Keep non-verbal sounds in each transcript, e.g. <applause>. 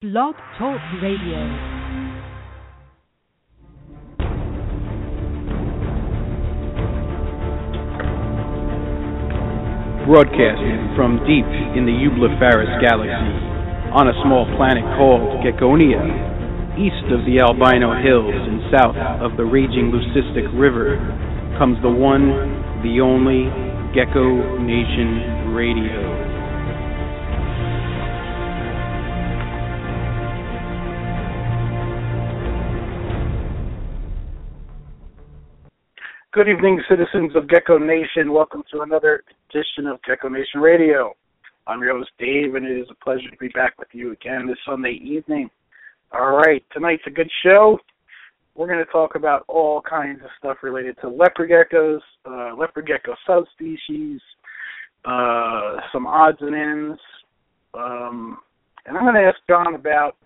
Blog Talk Radio. broadcasting from deep in the Eublepharis galaxy on a small planet called Geckonia, east of the Albino Hills and south of the raging Leucistic River, comes the one, the only Gecko Nation Radio. Good evening, citizens of Gecko Nation. Welcome to another edition of Gecko Nation Radio. I'm your host, Dave, and it is a pleasure to be back with you again this Sunday evening. All right, tonight's a good show. We're going to talk about all kinds of stuff related to leopard geckos, uh, leopard gecko subspecies, uh, some odds and ends, um, and I'm going to ask John about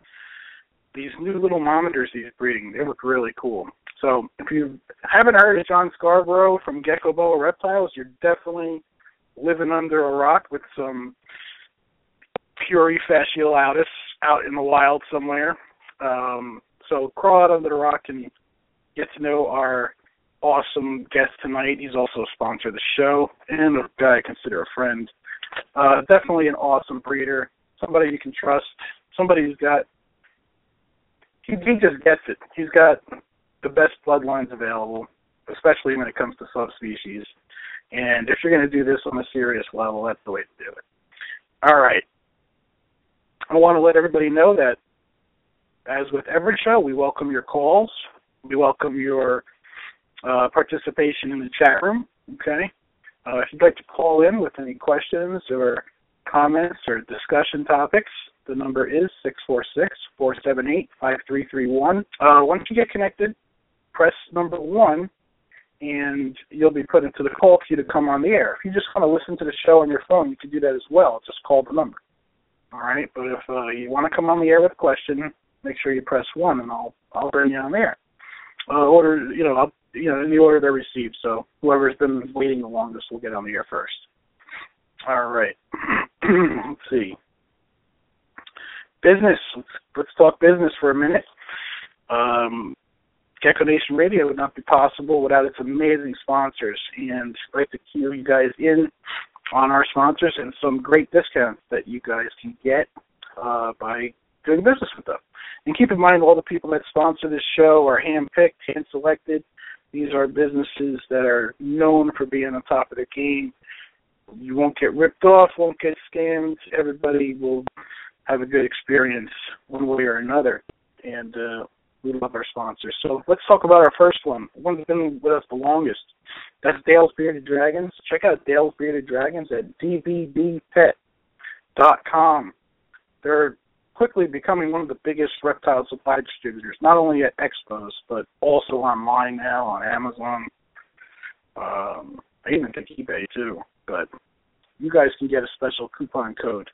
these new little monitors he's breeding. They look really cool. So if you haven't heard of John Scarbrough from Geckoboa Reptiles, you're definitely living under a rock with some Puri fasciolatus out in the wild somewhere. Um, so crawl out under the rock and get to know our awesome guest tonight. He's also a sponsor of the show and a guy I consider a friend. Uh, definitely an awesome breeder, somebody you can trust, somebody who's got he, he just gets it. He's got the best bloodlines available, especially when it comes to subspecies. And if you're going to do this on a serious level, that's the way to do it. All right. I want to let everybody know that, as with every show, we welcome your calls. We welcome your uh, participation in the chat room. Okay. Uh, if you'd like to call in with any questions or comments or discussion topics, the number is 646-478-5331. Uh, once you get connected, press number one, and you'll be put into the call queue to come on the air. If you just want to listen to the show on your phone, you can do that as well. Just call the number. All right, but if uh, you want to come on the air with a question, make sure you press one, and I'll I'll bring you on the air. Uh, order, you know, I'll, you know, in the order they're received. So whoever's been waiting the longest will get on the air first. All right. <clears throat> let's see. Business. Let's, let's talk business for a minute. Um, Gecko Nation Radio would not be possible without its amazing sponsors. And I'd like to cue you guys in on our sponsors and some great discounts that you guys can get uh, by doing business with them. And keep in mind, all the people that sponsor this show are hand-picked, hand-selected. These are businesses that are known for being on top of their game. You won't get ripped off, won't get scammed. Everybody will have a good experience one way or another. And uh, we love our sponsors. So let's talk about our first one. One that's been with us the longest. That's Dale's Bearded Dragons. Check out Dale's Bearded Dragons at dbdpet.com. They're quickly becoming one of the biggest reptile supply distributors, not only at expos, but also online now on Amazon. Um, I even think eBay too. But you guys can get a special coupon code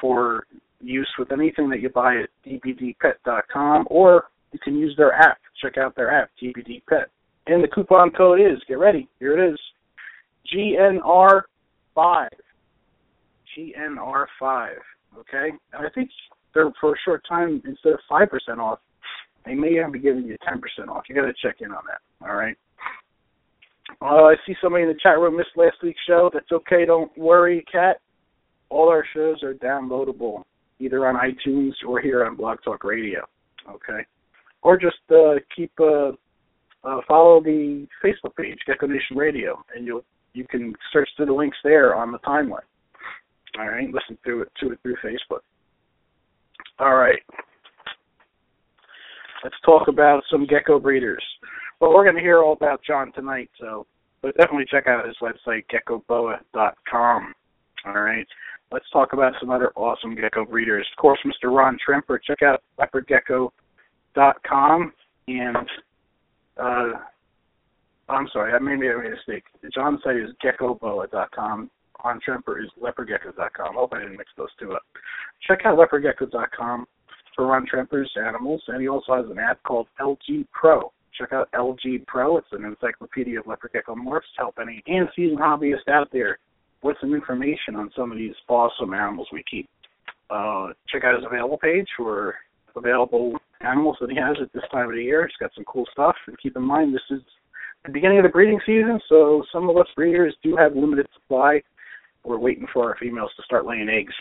for use with anything that you buy at dbdpet.com, or you can use their app. Check out their app, DBD Pet. And the coupon code is, get ready, here it is, GNR5. GNR5. Okay? And I think they're for a short time, instead of 5% off, they may be giving you 10% off. You got to check in on that. All right? Uh, I see somebody in the chat room missed last week's show. That's okay. Don't worry, Kat. All our shows are downloadable either on iTunes or here on Blog Talk Radio. Okay, or just uh, keep uh, uh, follow the Facebook page Gecko Nation Radio, and you'll you can search through the links there on the timeline. All right, listen to it to it through Facebook. All right, let's talk about some gecko breeders. Well, we're going to hear all about John tonight, so but definitely check out his website geckoboa.com. All right let's talk about some other awesome gecko breeders. Of course, Mr. Ron Tremper. Check out leopardgecko.com and uh, I'm sorry, I made, made a mistake. John's site is geckoboa.com. Ron Tremper is leopardgecko.com. I hope I didn't mix those two up. Check out leopardgecko.com for Ron Tremper's animals, and he also has an app called LG Pro. Check out LG Pro. It's an encyclopedia of leopard gecko morphs to help any and-season hobbyist out there with some information on some of these awesome animals we keep. Uh, check out his available page for available animals that he has at this time of the year. He's got some cool stuff. And keep in mind, this is the beginning of the breeding season, so some of us breeders do have limited supply. We're waiting for our females to start laying eggs.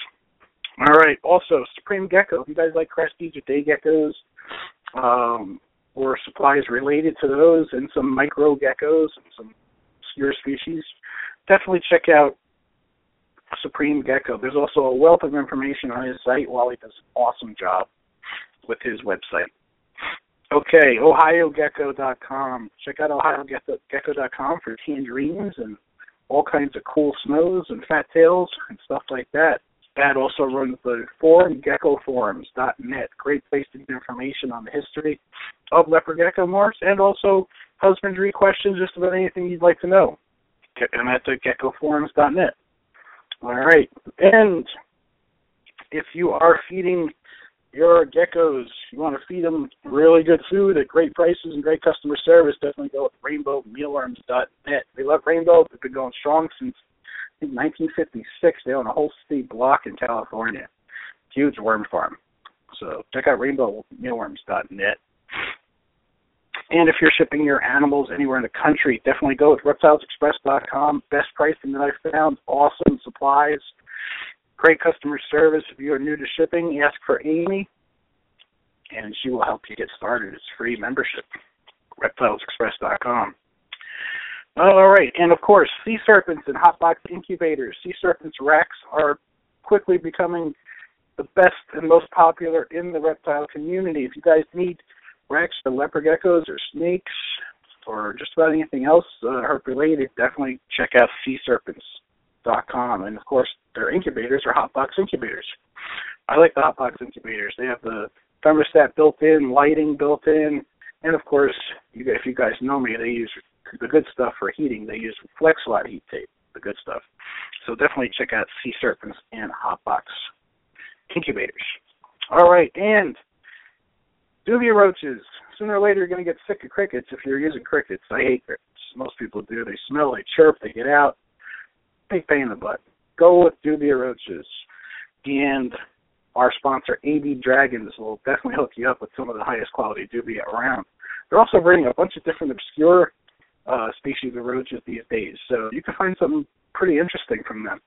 All right. Also, Supreme Gecko. If you guys like cresties or day geckos, um, or supplies related to those, and some micro geckos and some obscure species, definitely check out Supreme Gecko. There's also a wealth of information on his site. Wally does an awesome job with his website. Okay, OhioGecko.com. Check out OhioGecko.com for tangerines and all kinds of cool snows and fat tails and stuff like that. That also runs the forum, geckoforums.net. Great place to get information on the history of leopard gecko morphs and also husbandry questions, just about anything you'd like to know. Get them at geckoforums.net. All right. And if you are feeding your geckos, you want to feed them really good food at great prices and great customer service, definitely go with rainbowmealworms.net. They love Rainbow. They've been going strong since I think 1956. They own a whole city block in California. Huge worm farm. So check out rainbowmealworms.net. And if you're shipping your animals anywhere in the country, definitely go with reptilesexpress.com. Best pricing that I've found. Awesome supplies. Great customer service. If you are new to shipping, ask for Amy, and she will help you get started. It's free membership. Reptilesexpress.com. All right, and of course, sea serpents and hotbox incubators. Sea serpents racks are quickly becoming the best and most popular in the reptile community. If you guys need racks for leopard geckos or snakes or just about anything else uh, herp related, definitely check out seaserpents.com. And of course, their incubators are hotbox incubators. I like the hotbox incubators. They have the thermostat built in, lighting built in, and of course, you if you guys know me, they use the good stuff for heating. They use Flexwatt heat tape, the good stuff. So definitely check out Sea Serpents and Hotbox incubators. All right, and dubia roaches. Sooner or later, you're going to get sick of crickets if you're using crickets. I hate crickets. Most people do. They smell, they chirp, they get out. Big pain in the butt. Go with dubia roaches. And our sponsor, AB Dragons, will definitely hook you up with some of the highest quality dubia around. They're also bringing a bunch of different obscure uh, species of roaches these days, so you can find something pretty interesting from them.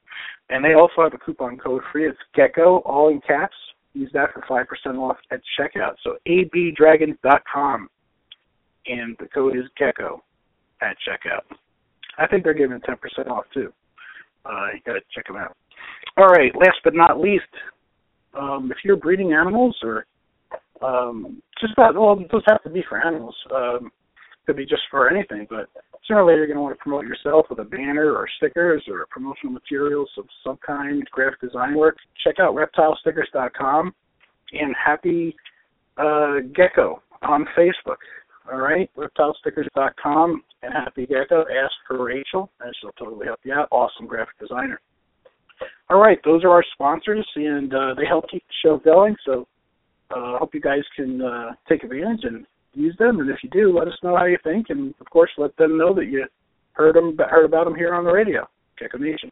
And they also have a coupon code free. It's Gecko, all in caps. Use that for 5% off at checkout. So abdragons.com, and the code is Gecko at checkout. I think they're giving 10% off too. Uh, you gotta check them out. All right, last but not least, um, if you're breeding animals or um, just about, well, doesn't have to be for animals. Um, could be just for anything, but sooner or later you're going to want to promote yourself with a banner or stickers or promotional materials of some kind, graphic design work. Check out reptilestickers.com and Happy uh, Gecko on Facebook. All right, reptilestickers.com and Happy Gecko. Ask for Rachel, and she'll totally help you out. Awesome graphic designer. All right, those are our sponsors, and uh, they help keep the show going. So I uh, hope you guys can uh, take advantage and use them. And if you do, let us know how you think, and of course, let them know that you heard them heard about them here on the radio, Gecko Nation.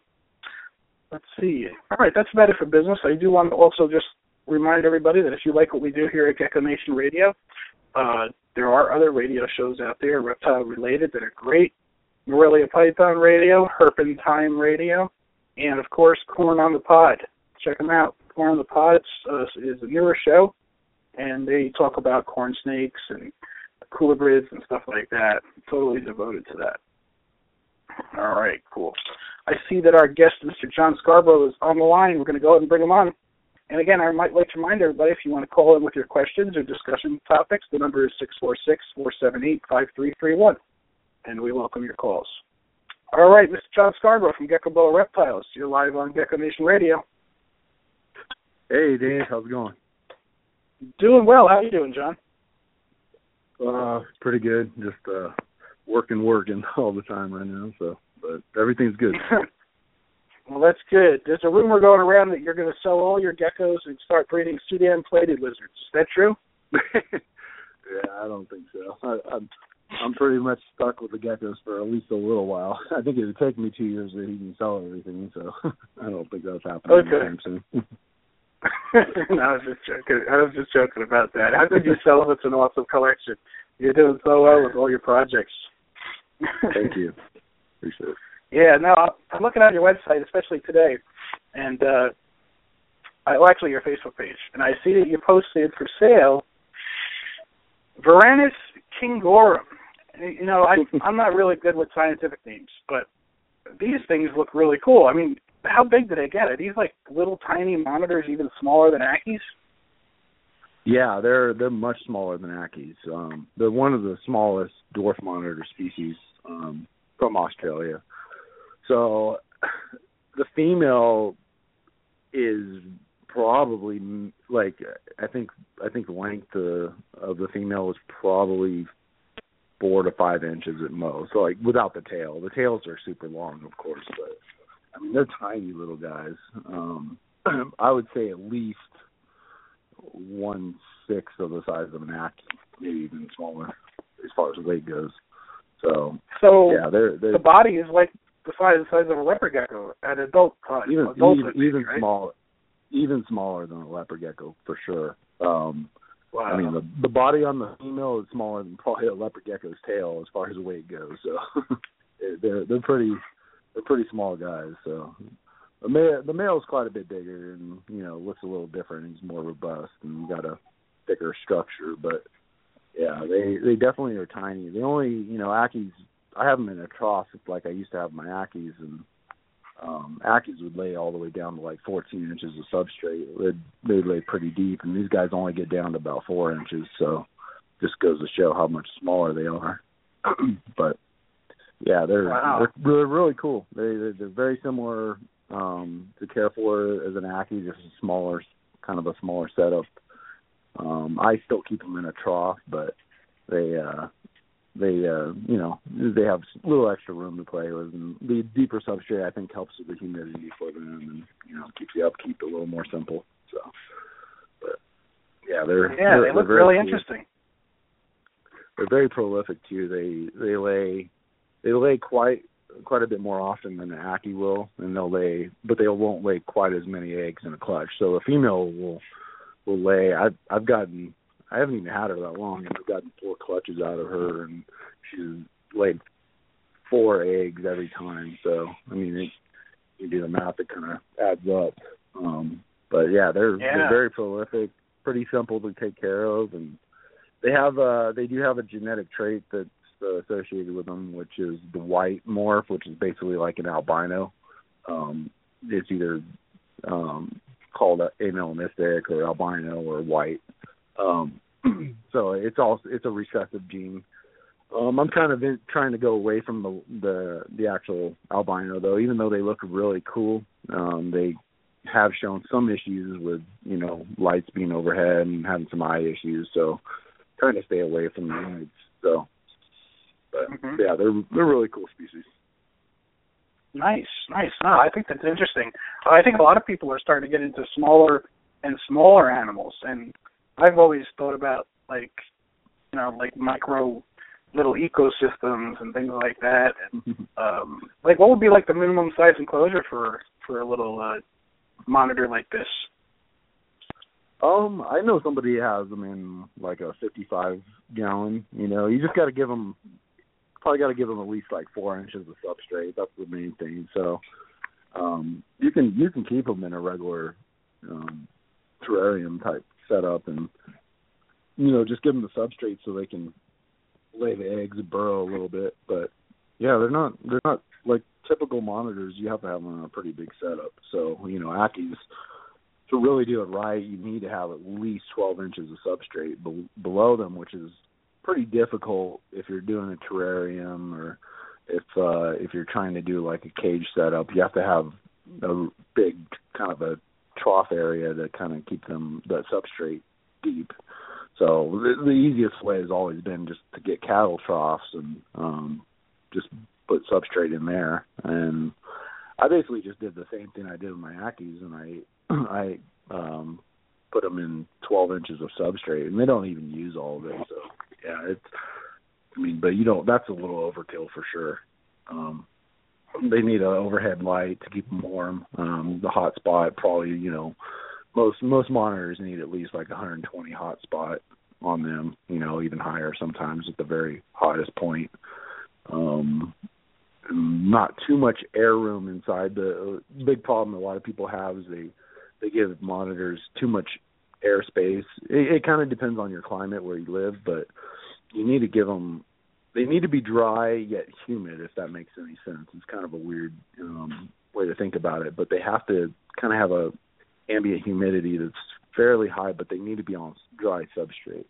Let's see. All right, that's about it for business. I do want to also just remind everybody that if you like what we do here at Gecko Nation Radio, uh, there are other radio shows out there, reptile related, that are great. Morelia Python Radio, Herpentine Radio, and of course, Corn on the Pod. Check them out. Corn on the Pod uh, is a newer show and they talk about corn snakes and colubrids and stuff like that. Totally devoted to that. All right, cool. I see that our guest, Mr. John Scarbrough, is on the line. We're going to go ahead and bring him on. And again, I might like to remind everybody if you want to call in with your questions or discussion topics, the number is six four six four seven eight five three three one, and we welcome your calls. All right, Mr. John Scarbrough from Geckoboa Reptiles. You're live on Gecko Nation Radio. Hey, Dan. How's it going? Doing well. How you doing, John? Uh, pretty good. Just uh, working, working <laughs> all the time right now. So, but everything's good. <laughs> well, that's good. There's a rumor going around that you're going to sell all your geckos and start breeding Sudan plated lizards. Is that true? <laughs> yeah, I don't think so. I, I'm I'm pretty much stuck with the geckos for at least a little while. I think it would take me two years to even sell everything, so I don't think that's happening okay. anytime soon. <laughs> I was just joking. I was just joking about that. How could you sell it's an awesome collection? You're doing so well with all your projects. Thank you. Appreciate it. Yeah, no, I'm looking at your website, especially today, and uh I, well, actually your Facebook page, and I see that you posted for sale Varanus kingorum. You know, I, <laughs> I'm not really good with scientific names, but these things look really cool. I mean, how big do they get? Are these like little tiny monitors, even smaller than Ackies? Yeah, they're they're much smaller than Ackies. Um, they're one of the smallest dwarf monitor species um, from Australia. So the female is probably like I think I think the length of, of the female is probably four to five inches at most. So like without the tail, the tails are super long, of course, but I mean they're tiny little guys. Um, <clears throat> I would say at least one sixth of the size of an act, maybe even smaller as far as weight goes. So, so yeah, they're, they're the body is like the size the size of a leopard gecko at adult size. even adult even, maybe, even right? smaller, even smaller than a leopard gecko for sure. Um, Wow. I mean, the the body on the female is smaller than probably a leopard gecko's tail as far as weight goes. So <laughs> they're they're pretty they're pretty small guys. So the male the male's quite a bit bigger and you know looks a little different. He's more robust and got a thicker structure. But yeah, they they definitely are tiny. The only you know Ackies I have them in a trough like I used to have my Ackies and um Ackies would lay all the way down to like 14 inches of substrate. They'd, they'd lay pretty deep, and these guys only get down to about four inches. So just goes to show how much smaller they are. <clears throat> but yeah, they're Wow. they're really really cool. They they're, they're very similar um to care for as an Ackie, just a smaller kind of a smaller setup. Um I still keep them in a trough, but they uh they uh you know they have a little extra room to play with and the deeper substrate I think helps with the humidity for them and you know keeps the upkeep a little more simple. So but yeah, they're yeah, they're, they look really cool. interesting. They're very prolific too. They they lay they lay quite quite a bit more often than an Ackie will, and they'll lay, but they won't lay quite as many eggs in a clutch. So a female will will lay. I've I've gotten I haven't even had her that long, and I've gotten four clutches out of her, and she's laid four eggs every time. So I mean, it, you do the math, it kind of adds up. Um, but yeah, they're Yeah. they're very prolific, pretty simple to take care of, and they have uh they do have a genetic trait that's associated with them, which is the white morph, which is basically like an albino. Um, it's either um, called a amelanistic or albino or white. Um, <clears throat> so it's also it's a recessive gene. Um, I'm kind of in, trying to go away from the, the the actual albino though, even though they look really cool. Um, they have shown some issues with you know lights being overhead and having some eye issues. So trying to stay away from the lights. So, but Mhm. yeah, they're they're really cool species. Nice, nice. No, I think that's interesting. I think a lot of people are starting to get into smaller and smaller animals, and I've always thought about like, you know, like micro little ecosystems and things like that. And um, like, what would be like the minimum size enclosure for for a little uh, monitor like this? Um, I know somebody has them in like a 55 gallon. You know, you just got to give them probably got to give them at least like four inches of substrate. That's the main thing. So, um, you can you can keep them in a regular um, terrarium type setup, and you know just give them the substrate so they can lay the eggs and burrow a little bit. But yeah, they're not they're not like typical monitors. You have to have them in a pretty big setup. So you know, Ackies to really do it right, you need to have at least 12 inches of substrate be- below them, which is pretty difficult if you're doing a terrarium or if uh if you're trying to do like a cage setup. You have to have a big kind of a trough area to kind of keep them that substrate deep. So the, the easiest way has always been just to get cattle troughs and um just put substrate in there and I basically just did the same thing I did with my Ackies, and I <clears throat> I um put them in 12 inches of substrate, and they don't even use all of it. So yeah, it's I mean, but you don't. That's a little overkill for sure. Um, they need an overhead light to keep them warm. Um, the hot spot probably you know most most monitors need at least like 120 hot spot on them, you know, even higher sometimes at the very hottest point. Um, not too much air room inside. The big problem a lot of people have is they they give monitors too much airspace. It, it kind of depends on your climate where you live, but you need to give them. They need to be dry yet humid, if that makes any sense. It's kind of a weird um, way to think about it, but they have to kind of have a ambient humidity that's fairly high, but they need to be on dry substrate.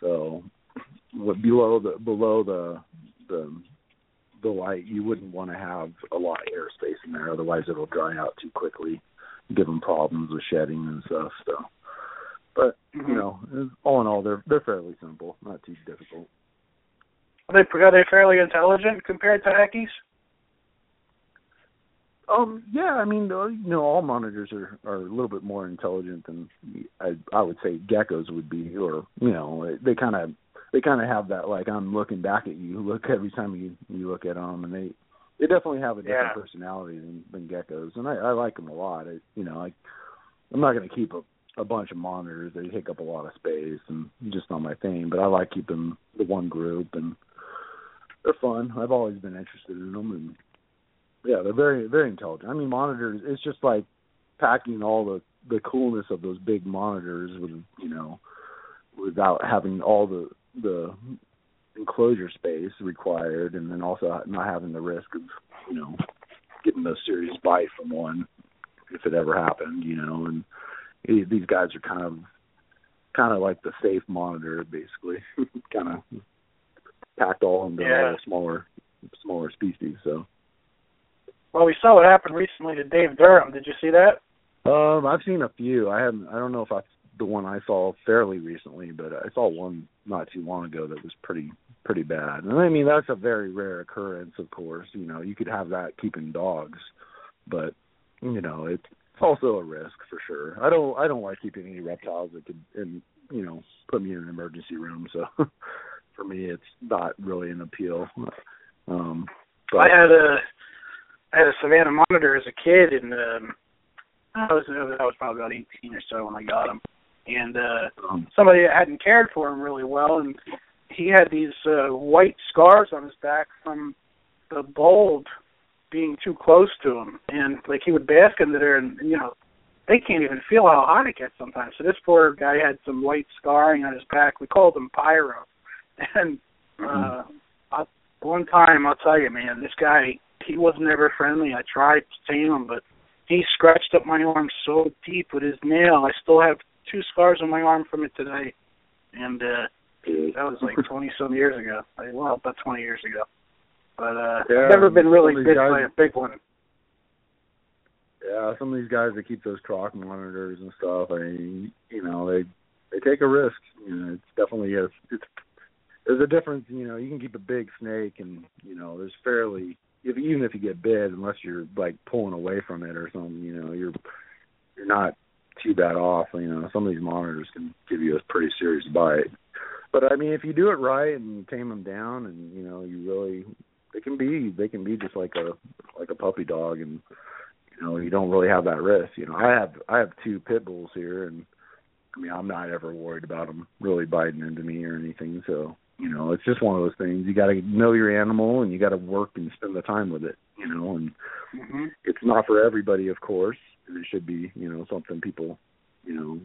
So what below the below the the the light, you wouldn't want to have a lot of airspace in there, otherwise it'll dry out too quickly, give them problems with shedding and stuff. So, but mm-hmm. you know, all in all, they're they're fairly simple, not too difficult. Are they are they fairly intelligent compared to Ackies? Um, yeah, I mean, you know, all monitors are are a little bit more intelligent than I I would say geckos would be, or you know, they kind of they kind of have that like I'm looking back at you look every time you you look at them, and they they definitely have a different yeah. personality than than geckos, and I I like them a lot. I, you know, I I'm not going to keep a a bunch of monitors. They take up a lot of space, and just not my thing. But I like keeping the one group, and they're fun. I've always been interested in them, and yeah, they're very very intelligent. I mean, monitors. It's just like packing all the the coolness of those big monitors with you know without having all the the enclosure space required, and then also not having the risk of you know getting a serious bite from one if it ever happened. You know, and these guys are kind of kind of like the safe monitor, basically, <laughs> kind of packed all into yeah. all smaller smaller species. So. Well, we saw what happened recently to Dave Durham. Did you see that? Um, I've seen a few. I haven't. I don't know if I the one I saw fairly recently, but I saw one not too long ago that was pretty pretty bad. And I mean that's a very rare occurrence, of course. You know, you could have that keeping dogs, but you know it's also a risk for sure. I don't I don't like keeping any reptiles that could and you know put me in an emergency room. So <laughs> for me, it's not really an appeal. Um, but, I had a I had a Savannah monitor as a kid, and um, I was I was probably about 18 or so when I got him, and uh, um, somebody hadn't cared for him really well, and he had these uh, white scars on his back from the bulb being too close to him, and like he would bask in there, and you know they can't even feel how hot it gets sometimes. So this poor guy had some white scarring on his back. We called him Pyro, <laughs> and uh. I, one time I'll tell you, man, this guy he wasn't ever friendly. I tried to tame him, but he scratched up my arm so deep with his nail. I still have two scars on my arm from it today, and uh that was like <laughs> twenty some years ago. Well, about twenty years ago. But uh yeah, never been really guys, by a big one. Yeah, some of these guys that keep those croc monitors and stuff, I mean, you know, they they take a risk. You know, it's definitely a it's there's a difference. You know, you can keep a big snake, and you know, there's fairly if even if you get bit, unless you're like pulling away from it or something, you know, you're you're not too bad off. You know, some of these monitors can give you a pretty serious bite. But I mean, if you do it right and tame them down, and you know, you really, they can be they can be just like a like a puppy dog, and you know, you don't really have that risk. You know, I have I have two pit bulls here, and I mean, I'm not ever worried about them really biting into me or anything. So you know, it's just one of those things. You got to know your animal, and you got to work and spend the time with it. You know, and mm-hmm. it's not for everybody, of course And it should be you know something people you know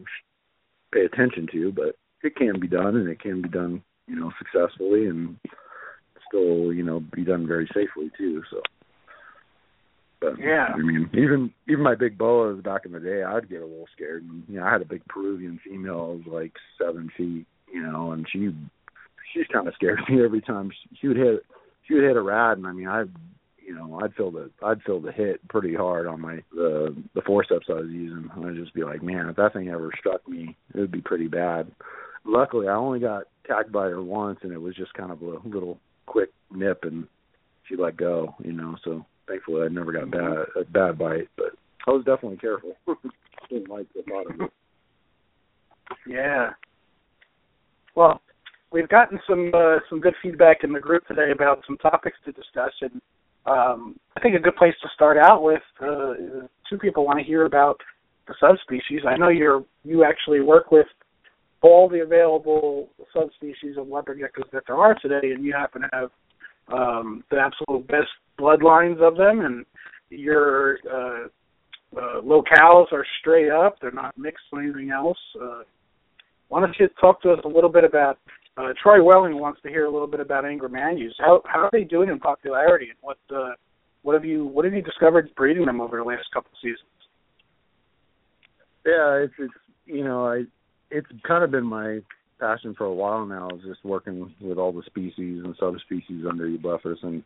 pay attention to, but it can be done and it can be done you know successfully and still you know be done very safely too. So. But, yeah. I mean, even even my big boas back in the day, I'd get a little scared. And you know, I had a big Peruvian female, was like seven feet, you know, and she she's kind of scared me every time she, she would hit she would hit a rat, and I mean, I you know, I'd feel the I'd feel the hit pretty hard on my the the forceps I was using. I'd just be like, man, if that thing ever struck me, it would be pretty bad. Luckily, I only got tagged by her once, and it was just kind of a little quick nip, and she let go. You know, so thankfully I never got bad a bad bite, but I was definitely careful. <laughs> Didn't like the. Yeah. Well, we've gotten some uh, some good feedback in the group today about some topics to discuss, and um, I think a good place to start out with uh, two people want to hear about the subspecies. I know you're you actually work with all the available subspecies of leopard geckos that there are today, and you happen to have um, the absolute best bloodlines of them, and your uh, uh, locales are straight up; they're not mixed with anything else. Uh, why don't you talk to us a little bit about? Uh, Troy Welling wants to hear a little bit about Ingram Angramanias. How how are they doing in popularity, and what uh, what have you what have you discovered breeding them over the last couple of seasons? Yeah, it's it's you know I it's kind of been my passion for a while now is just working with all the species and subspecies under Eublepharis, and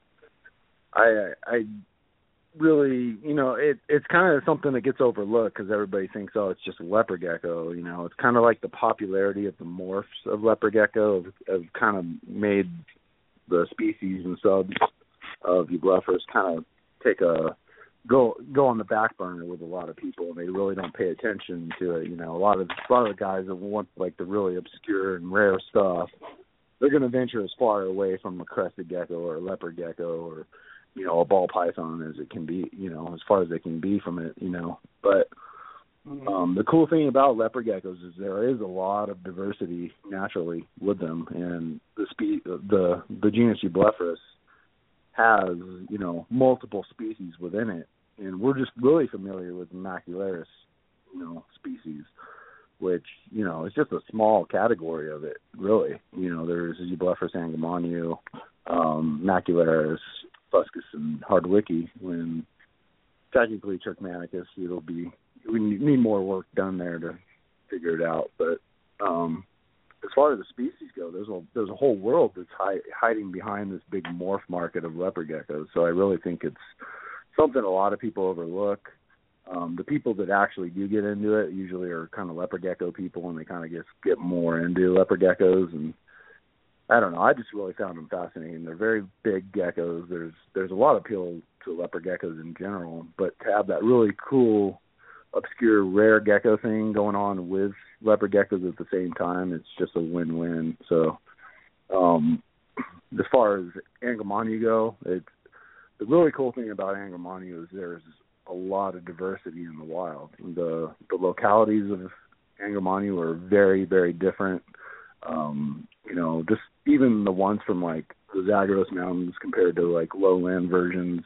I I really you know it it's kind of something that gets overlooked because everybody thinks oh it's just leopard gecko you know? It's kind of like the popularity of the morphs of leopard gecko have, have kind of made the species and subs of Eublepharis kind of take a go go on the back burner with a lot of people and they really don't pay attention to it. You know, a lot of a lot of the guys that want like the really obscure and rare stuff, they're gonna venture as far away from a crested gecko or a leopard gecko or, you know, a ball python as it can be, you know, as far as they can be from it, you know. But Mm-hmm. um the cool thing about leopard geckos is there is a lot of diversity naturally with them and the spe- the the genus Eublepharis has, you know, multiple species within it and we're just really familiar with macularius, you know, species, which you know is just a small category of it, really. You know, there's Eublepharis angramainyu, um, macularius, fuscus, and hardwicki. When technically turcmenicus, it'll be we need more work done there to figure it out. But um, as far as the species go, there's a there's a whole world that's hi- hiding behind this big morph market of leopard geckos. So I really think it's something a lot of people overlook. Um, the people that actually do get into it usually are kind of leopard gecko people, and they kind of get get more into leopard geckos. And I don't know, I just really found them fascinating. They're very big geckos. There's there's a lot of appeal to leopard geckos in general, but to have that really cool, obscure, rare gecko thing going on with leopard geckos at the same time, it's just a win-win. So, um, as far as Angamani go, it's the really cool thing about Angramani is there's a lot of diversity in the wild. The the localities of Angramani are very very different. Um, you know, just even the ones from like the Zagros Mountains compared to like lowland versions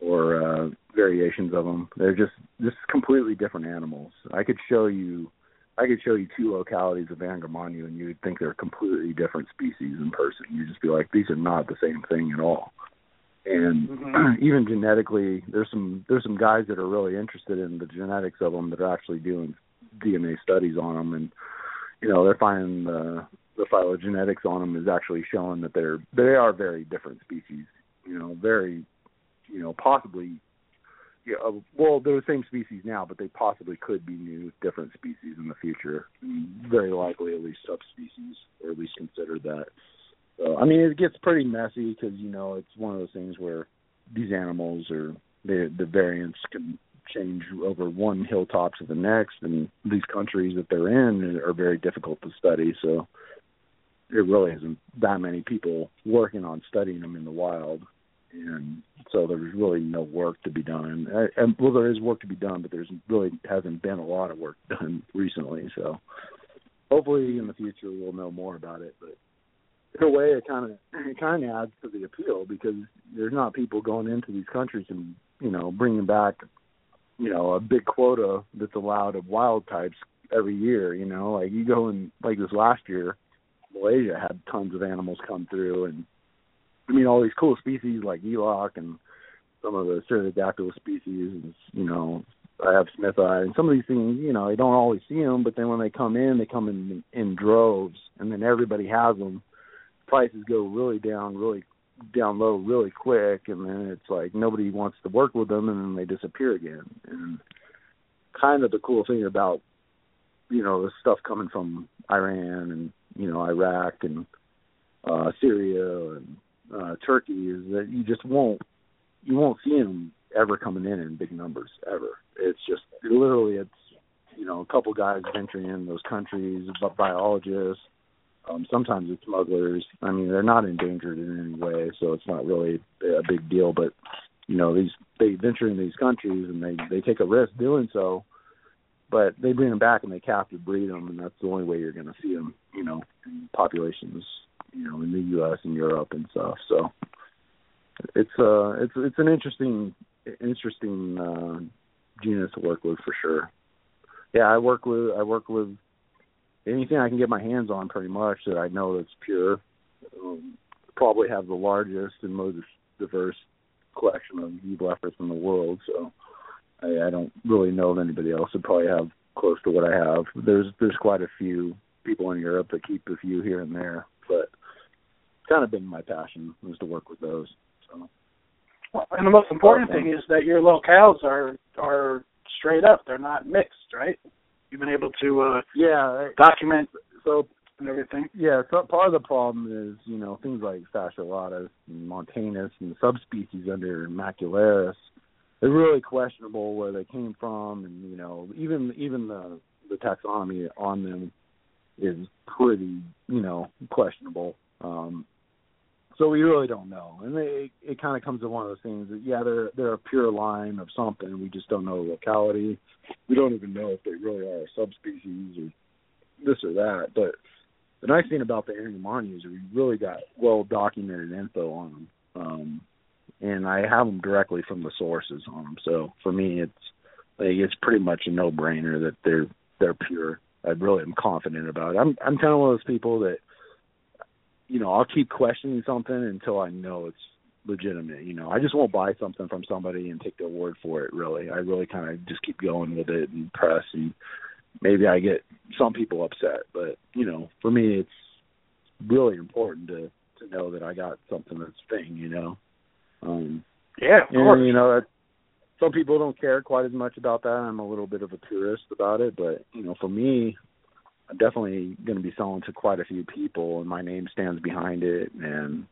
or uh, variations of them, they're just just completely different animals. I could show you. I could show you two localities of Angramani and you would think they're completely different species in person. You'd just be like, these are not the same thing at all and Mhm. <clears throat> even genetically there's some there's some guys that are really interested in the genetics of them that are actually doing DNA studies on them and you know they're finding the the phylogenetics on them is actually showing that they're they are very different species you know very you know possibly yeah, uh, well, they're the same species now, but they possibly could be new, different species in the future. Very likely, at least subspecies, or at least considered that. So I mean, it gets pretty messy because you know it's one of those things where these animals are the the variants can change over one hilltop to the next, and these countries that they're in are very difficult to study. So there really isn't that many people working on studying them in the wild, and so there's really no work to be done. And, uh, and well, there is work to be done, but there's really hasn't been a lot of work <laughs> done recently. So hopefully in the future we'll know more about it, but <laughs> in a way, it kind of it kind of adds to the appeal because there's not people going into these countries and you know bringing back you know a big quota that's allowed of wild types every year. You know, like you go and like this last year, Malaysia had tons of animals come through, and I mean all these cool species like elok and some of the Cyrtodactylus species, and you know I have smithii, and some of these things, you know, you don't always see them, but then when they come in, they come in in droves, and then everybody has them prices go really down really down low really quick and then it's like nobody wants to work with them and then they disappear again. And kind of the cool thing about you know the stuff coming from Iran and you know Iraq and uh Syria and uh Turkey is that you just won't you won't see them ever coming in in big numbers ever. It's just literally it's you know a couple guys venturing in those countries biologists um, sometimes it's smugglers. I mean, they're not endangered in any way, so it's not really a big deal. But you know, these they venture in these countries and they they take a risk doing so, but they bring them back and they captive breed them, and that's the only way you're going to see them, you know, in populations, you know, in the U.S. and Europe and stuff. So it's uh it's it's an interesting interesting uh, genus to work with for sure. Yeah, I work with I work with anything I can get my hands on pretty much that I know that's pure. Um, probably have the largest and most diverse collection of eublepharis in the world. So I, I don't really know of anybody else that probably have close to what I have. There's there's quite a few people in Europe that keep a few here and there, but it's kind of been my passion is to work with those. So. Well, and the most important thing is that your locales are are straight up; they're not mixed, right? You've been able to uh, yeah document so and everything. Yeah, so part of the problem is you know things like fasciolatus and montanus and the subspecies under macularius. They're really questionable where they came from, and you know even even the the taxonomy on them is pretty you know questionable. Um, so we really don't know, and it, it kind of comes to one of those things that yeah, they're they're a pure line of something. We just don't know the locality. We don't even know if they really are a subspecies or this or that. But the nice thing about the Angermanni is we really got well documented info on them, um, and I have them directly from the sources on them. So for me, it's like, it's pretty much a no brainer that they're they're pure. I really am confident about it. I'm I'm kind of one of those people that you know, I'll keep questioning something until I know it's legitimate. You know, I just won't buy something from somebody and take their word for it. Really, I really kind of just keep going with it and press, and maybe I get some people upset, but you know, for me, it's really important to to know that I got something that's thing. You know, um, yeah, of and, course. You know, that some people don't care quite as much about that. I'm a little bit of a purist about it, but you know, for me, I'm definitely going to be selling to quite a few people, and my name stands behind it. And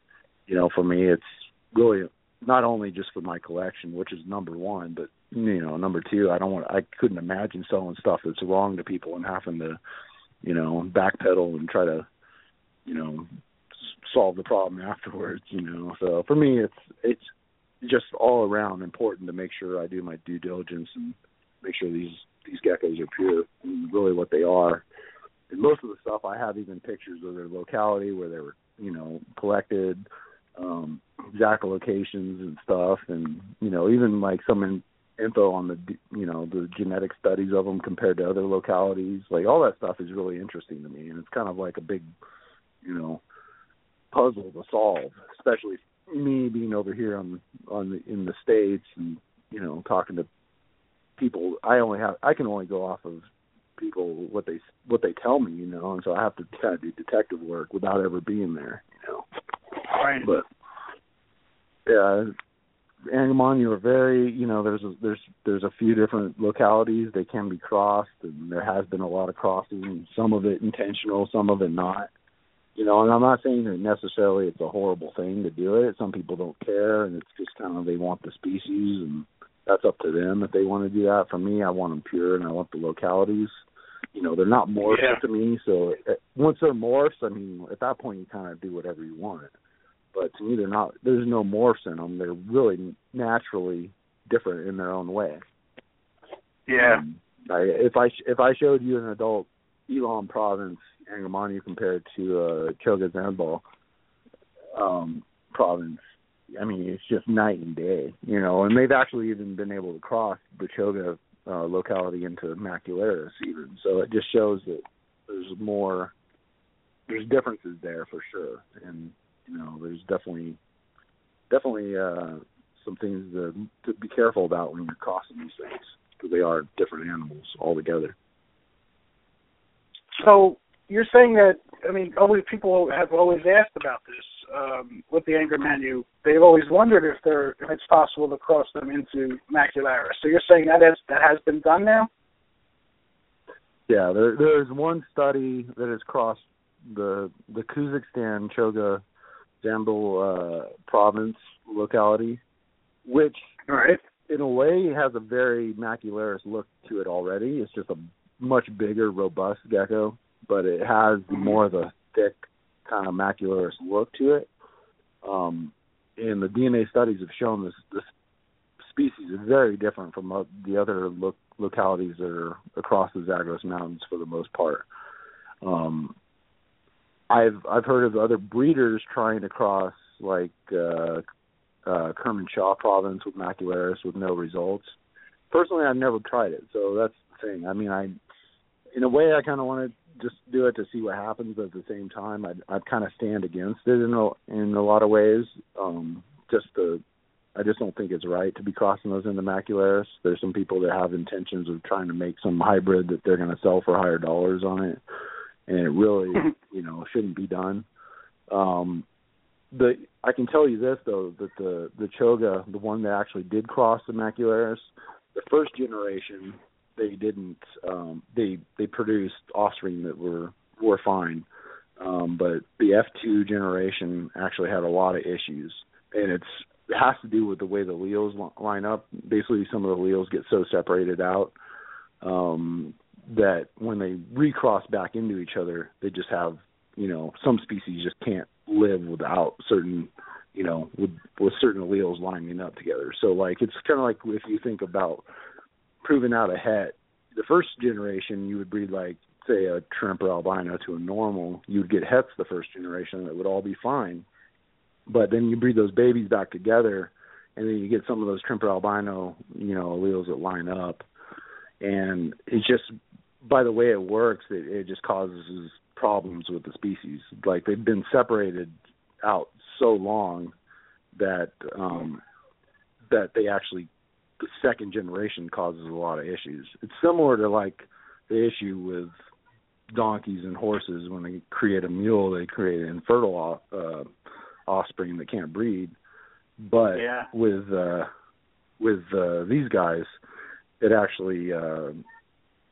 you know, for me, it's really not only just for my collection, which is number one, but you know, number two, I don't want. I couldn't imagine selling stuff that's wrong to people and having to, you know, backpedal and try to, you know, solve the problem <laughs> afterwards. You know, so for me, it's it's just all around important to make sure I do my due diligence and make sure these these geckos are pure and really what they are and most of the stuff I have even pictures of their locality where they were, you know, collected, um, exact locations and stuff, and you know, even like some in, info on the, you know, the genetic studies of them compared to other localities. Like all that stuff is really interesting to me, and it's kind of like a big, you know, puzzle to solve, especially me being over here on on the, in the states and you know talking to people. I only have I can only go off of people what they what they tell me, you know, and so I have to kind of do detective work without ever being there, you know. Right. But yeah, Angermanni are very, you know, there's a, there's there's a few different localities they can be crossed, and there has been a lot of crossing. Some of it intentional, some of it not. You know, and I'm not saying that necessarily it's a horrible thing to do it. Some people don't care, and it's just kind of they want the species, and that's up to them if they want to do that. For me, I want them pure, and I want the localities you know they're not morphs yeah. to me. So uh, once they're morphs, I mean at that point you kind of do whatever you want. But to me, they're not. There's no morphs in them. They're really naturally different in their own way. Yeah. Um, I, if I if I showed you an adult Ilam province Angermanni compared to uh, Chogha Zanbil um, province, I mean it's just night and day, you know. And they've actually even been able to cross the Choga uh, locality into macularius even. So it just shows that there's more, there's differences there for sure, and you know there's definitely, definitely uh, some things to, to be careful about when you're crossing these things because they are different animals altogether. So you're saying that I mean, always people have always asked about this um, with the angramainyu, They've always wondered if they're if it's possible to cross them into macularius. So you're saying that has that has been done now? Yeah, there there's one study that has crossed the the Khuzestan Chogha Zanbil uh, province locality, which All right. in a way has a very macularius look to it already. It's just a much bigger, robust gecko, but it has more of a thick kind of macularius look to it. Um, and the DNA studies have shown this this species is very different from the other localities that are across the Zagros Mountains for the most part. Um, I've I've heard of other breeders trying to cross like uh, uh, province with macularius with no results. Personally, I've never tried it, so that's the thing. I mean, I in a way I kind of want to just do it to see what happens, but at the same time, I'd I'd kind of stand against it in a in a lot of ways. Um, just to I just don't think it's right to be crossing those into macularius. There's some people that have intentions of trying to make some hybrid that they're going to sell for higher dollars on it, and it really, you know, shouldn't be done. Um, the I can tell you this though that the the Chogha, the one that actually did cross the macularius, the first generation they didn't um they they produced offspring that were were fine. Um but the F2 generation actually had a lot of issues and it's it has to do with the way the alleles line up. Basically some of the alleles get so separated out um that when they recross back into each other, they just have, you know, some species just can't live without certain you know with with certain alleles lining up together so like it's kind of like if you think about proving out a het the first generation you would breed like say a Tremper albino to a normal you would get hets the first generation that would all be fine. But then you breed those babies back together and then you get some of those Tremper albino you know alleles that line up. And it's just by the way it works it, it just causes problems with the species. Like they've been separated out so long that um that they actually the second generation causes a lot of issues. It's similar to like the issue with donkeys and horses when they create a mule, they create an infertile uh, offspring that can't breed. But yeah. with uh with uh these guys it actually uh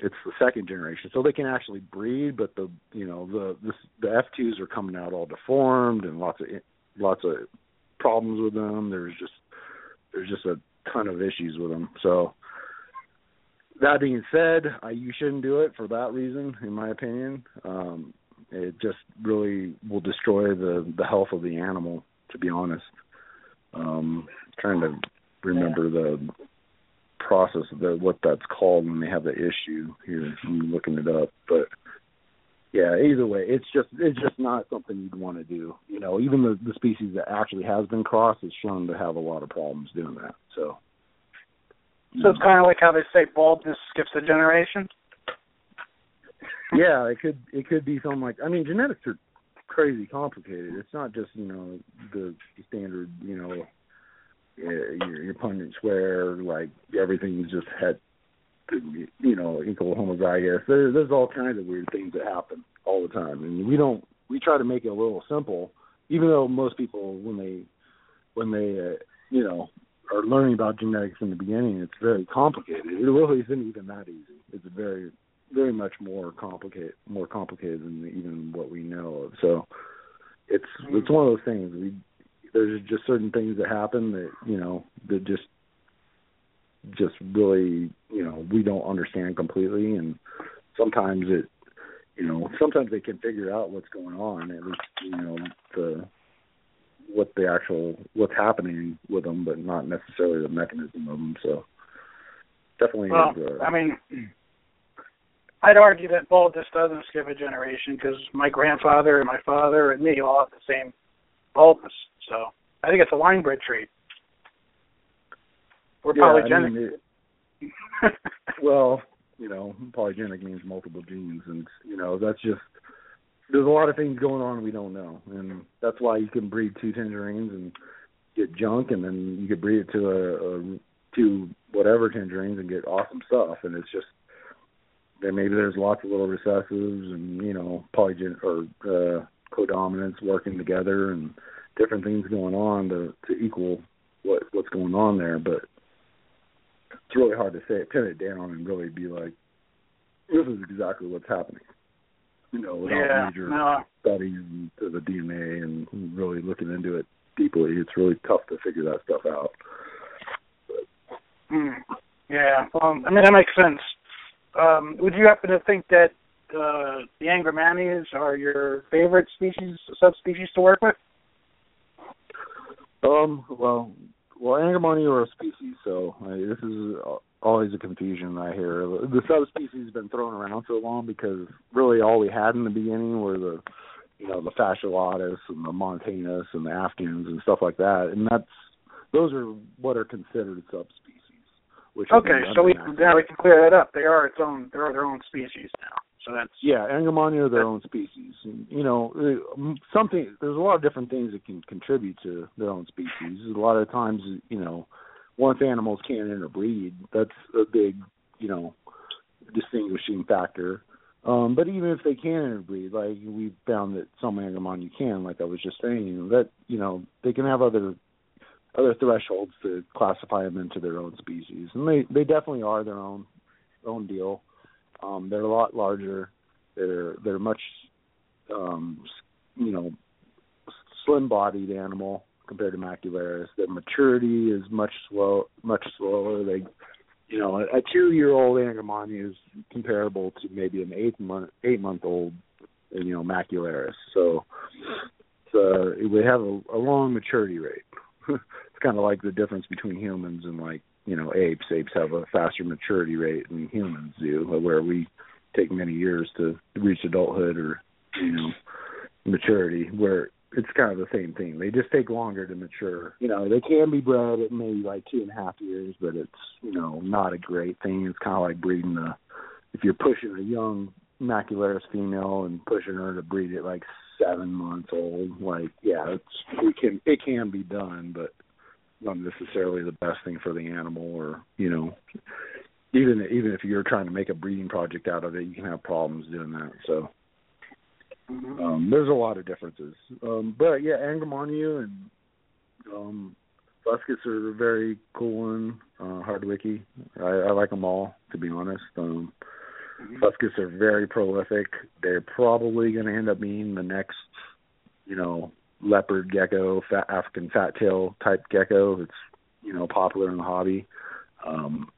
it's the second generation, so they can actually breed. But the you know the the, the F twos are coming out all deformed and lots of lots of problems with them. There's just there's just a ton of issues with them. So that being said, I, you shouldn't do it for that reason, in my opinion. Um, it just really will destroy the the health of the animal. To be honest, um, trying to remember the process of the, what that's called when they have the issue here. I'm looking it up, but yeah, either way, it's just it's just not something you'd want to do. You know, even the the species that actually has been crossed is shown to have a lot of problems doing that. So, so it's kind of like how they say baldness skips a generation. yeah, it could it could be something like I mean genetics are crazy complicated. It's not just you know the standard you know eh, your, your Punnett square, like everything's just had, you know, equal homozygous. There, there's all kinds of weird things that happen all the time, and we don't. We try to make it a little simple, even though most people, when they, when they, uh, you know, are learning about genetics in the beginning, it's very complicated. It really isn't even that easy. It's very, very much more complicated, more complicated than even what we know of. So, it's it's one of those things we there's just certain things that happen that you know that just just really you know we don't understand completely and sometimes it you know sometimes they can figure out what's going on at least you know the what the actual what's happening with them but not necessarily the mechanism of them so definitely well is, uh, i mean I'd argue that baldness doesn't skip a generation because my grandfather and my father and me all have the same baldness. So I think it's a line bred trait. We're yeah, polygenic. I mean, it, <laughs> well, you know, polygenic means multiple genes, and you know that's just there's a lot of things going on we don't know, and that's why you can breed two tangerines and get junk, and then you could breed it to a, a two whatever tangerines and get awesome stuff, and it's just there maybe there's lots of little recessives and you know polygen or uh, codominants working together and different things going on to to equal what what's going on there, but it's really hard to say it, pin it down, and really be like, this is exactly what's happening. You know, without yeah, major no. studies into the DNA and really looking into it deeply, it's really tough to figure that stuff out. Mm. Yeah, well, I mean that makes sense. Um, would you happen to think that uh, the Angramainyus are your favorite species, subspecies to work with? Um, well, well, Angramainyu are a species, so I, this is always a confusion I hear. The subspecies has been thrown around so long because really all we had in the beginning were the you know the fasciolatus and the montanus and the Afghans and stuff like that, and that's those are what are considered subspecies. Which okay, so we now we can clear that up. They are its own. They are their own species now. So that's yeah, Angramainyu are their own species. And, you know, uh, something. There's a lot of different things that can contribute to their own species. A lot of times, you know, once animals can't interbreed, that's a big, you know, distinguishing factor. Um, but even if they can interbreed, like we found that some Angramainyu can, like I was just saying, that you know they can have other other thresholds to classify them into their own species, and they they definitely are their own own deal. Um, they're a lot larger. They're they're much um, you know slim bodied animal compared to macularius. Their maturity is much slow much slower. They you know a, a two year old Angramainyu is comparable to maybe an eight month eight month old you know macularius. So so we have a, a long maturity rate. <laughs> it's kind of like the difference between humans and like you know apes. Apes have a faster maturity rate than humans do, where we take many years to reach adulthood or you know maturity. Where it's kind of the same thing. They just take longer to mature. You know, they can be bred at maybe like two and a half years, but it's you know not a great thing. It's kind of like breeding a if you're pushing a young macularius female and pushing her to breed at like seven months old. Like, yeah, it's it can it can be done, but not necessarily the best thing for the animal or you know even even if you're trying to make a breeding project out of it you can have problems doing that so. Mm-hmm. um there's a lot of differences. Um but yeah angramainyu and um Fuscus are a very cool one uh hardwicke i i like them all to be honest. Um mm-hmm. Fuscus are very prolific. They're probably going to end up being the next you know leopard gecko, fat African fat tail type gecko. It's you know popular in the hobby. Um,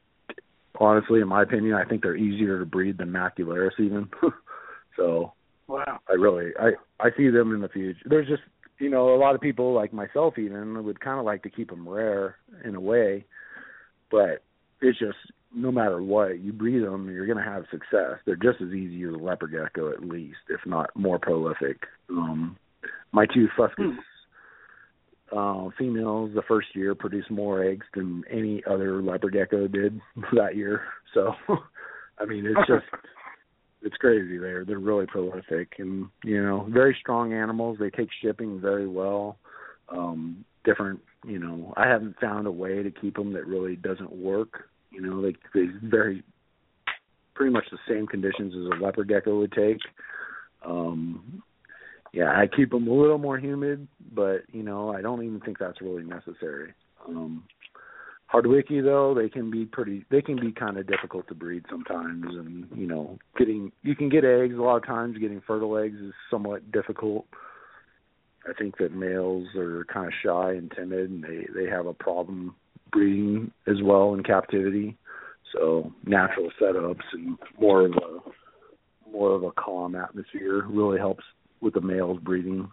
honestly, in my opinion, I think they're easier to breed than macularius even. <laughs> so wow, I really I I see them in the future. There's just you know a lot of people like myself even would kind of like to keep them rare in a way, but it's just no matter what you breed them, you're going to have success. They're just as easy as a leopard gecko, at least, if not more prolific. Um, my two Fuscus hmm. uh, females the first year produced more eggs than any other leopard gecko did <laughs> that year. So, <laughs> I mean, it's just <laughs> it's crazy. They're they're really prolific and you know very strong animals. They take shipping very well. Um, different, you know, I haven't found a way to keep them that really doesn't work. You know, they they very pretty much the same conditions as a leopard gecko would take. Um, yeah, I keep them a little more humid, but you know, I don't even think that's really necessary. Um Hardwicke though, they can be pretty they can be kind of difficult to breed sometimes and you know, getting you can get eggs a lot of times getting fertile eggs is somewhat difficult. I think that males are kind of shy and timid and they they have a problem breeding as well in captivity. So natural setups and more of a more of a calm atmosphere really helps with the males breeding.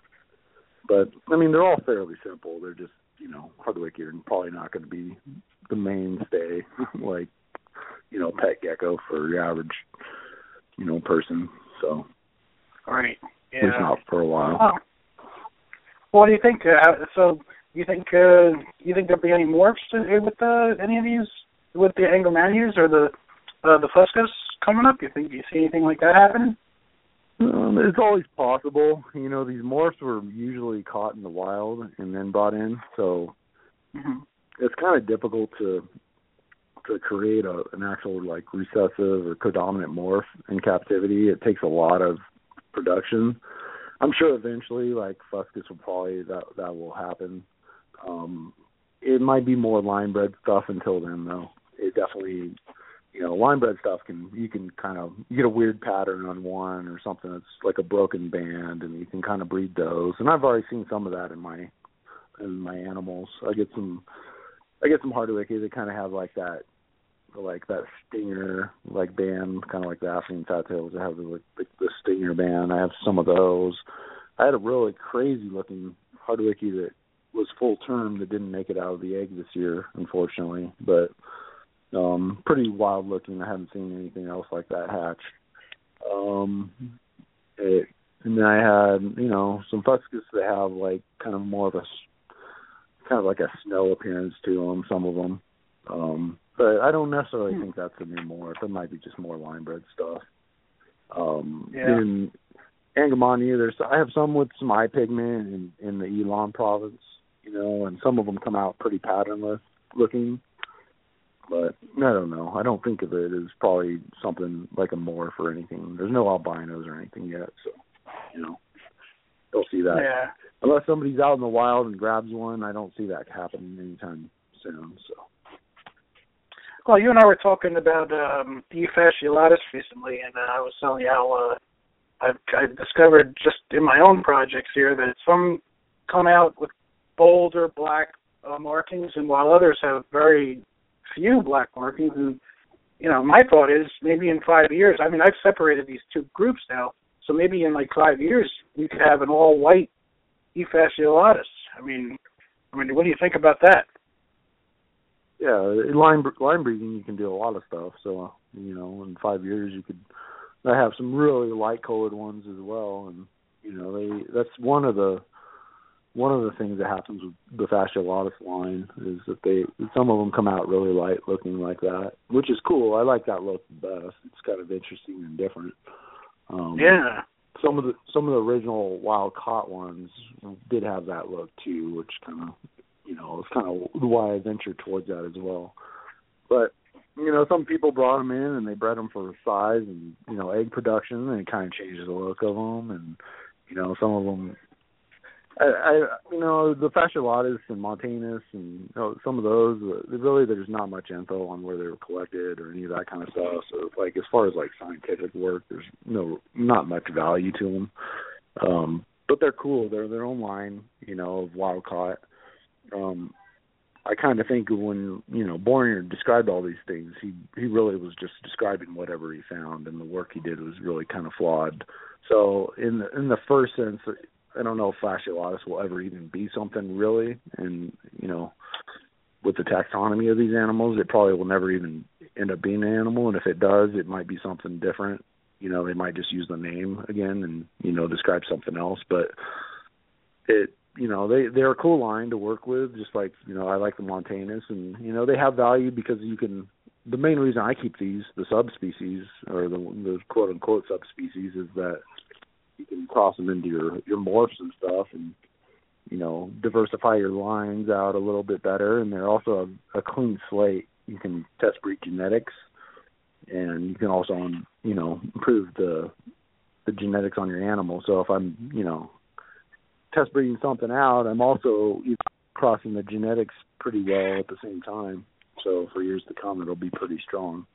But I mean, they're all fairly simple. They're just you know hardwicke and probably not going to be the mainstay <laughs> like you know pet gecko for your average you know person. So right, yeah, at least not for a while. Well, what do you think? Uh, so you think uh, you think there'll be any morphs with uh, any of these with the Angramainyus or the uh, the Fuscus coming up? You think you see anything like that happening? Um, it's always possible. You know, these morphs were usually caught in the wild and then brought in, so mm-hmm. it's kind of difficult to to create a, an actual like recessive or codominant morph in captivity. It takes a lot of production. I'm sure eventually, like Fuscus will probably that that will happen. Um, it might be more line bred stuff until then, though. It definitely you know, line bred stuff can you can kind of you get a weird pattern on one or something that's like a broken band, and you can kind of breed those. And I've already seen some of that in my in my animals. I get some I get some hardwicke that kind of have like that like that stinger like band, kind of like the African fat tails that have the, the the stinger band. I have some of those. I had a really crazy looking hardwicke that was full term that didn't make it out of the egg this year, unfortunately. But Um, pretty wild looking. I haven't seen anything else like that hatch. Um, it, and then I had, you know, some fuscus that have like kind of more of a kind of like a snow appearance to them. Some of them, um, but I don't necessarily hmm. think that's a new morph. It might be just more line bred stuff. Um, yeah. In Angramainyu, there's I have some with some eye pigment in in the Ilam province, you know, and some of them come out pretty patternless looking. But I don't know. I don't think of it as probably something like a morph or anything. There's no albinos or anything yet, so you know, don't see that. Yeah. Unless somebody's out in the wild and grabs one, I don't see that happening anytime soon. So. Well, you and I were talking about um, the fasciolatus recently, and uh, I was telling you how uh, I've, I've discovered just in my own projects here that some come out with bolder black uh, markings, and while others have very few black markings. And you know, my thought is maybe in five years. I mean, I've separated these two groups now, so maybe in like five years we could have an all-white E. I mean, I mean, what do you think about that? Yeah, line line breeding, you can do a lot of stuff. So you know, in five years you could have some really light colored ones as well, and you know they that's one of the one of the things that happens with the fasciolatus line is that they some of them come out really light looking like that, which is cool. I like that look best. It's kind of interesting and different. Um, yeah. Some of the some of the original wild caught ones did have that look too, which kind of you know it's kind of why I ventured towards that as well. But you know, some people brought them in and they bred them for size and you know egg production, and it kind of changes the look of them. And you know, some of them, I, I you know, the fasciolatus and montanus and you know, some of those, uh, really there's not much info on where they were collected or any of that kind of stuff. So like as far as like scientific work, there's no not much value to them. Um, but they're cool. They're their own line, you know, of wild caught. Um, I kind of think when you know Börner described all these things, he he really was just describing whatever he found, and the work he did was really kind of flawed. So in the in the first sense, I don't know if fasciolatus will ever even be something really, and you know, with the taxonomy of these animals, it probably will never even end up being an animal, and if it does, it might be something different. You know, they might just use the name again and you know describe something else, but it you know they they're a cool line to work with just like you know i like the montanus. And you know they have value because you can the main reason i keep these the subspecies or the the quote unquote subspecies is that you can cross them into your your morphs and stuff and you know diversify your lines out a little bit better and they're also a, a clean slate you can test breed genetics and you can also um, you know improve the the genetics on your animal so if i'm you know test breeding something out, I'm also crossing the genetics pretty well at the same time. So for years to come, it'll be pretty strong.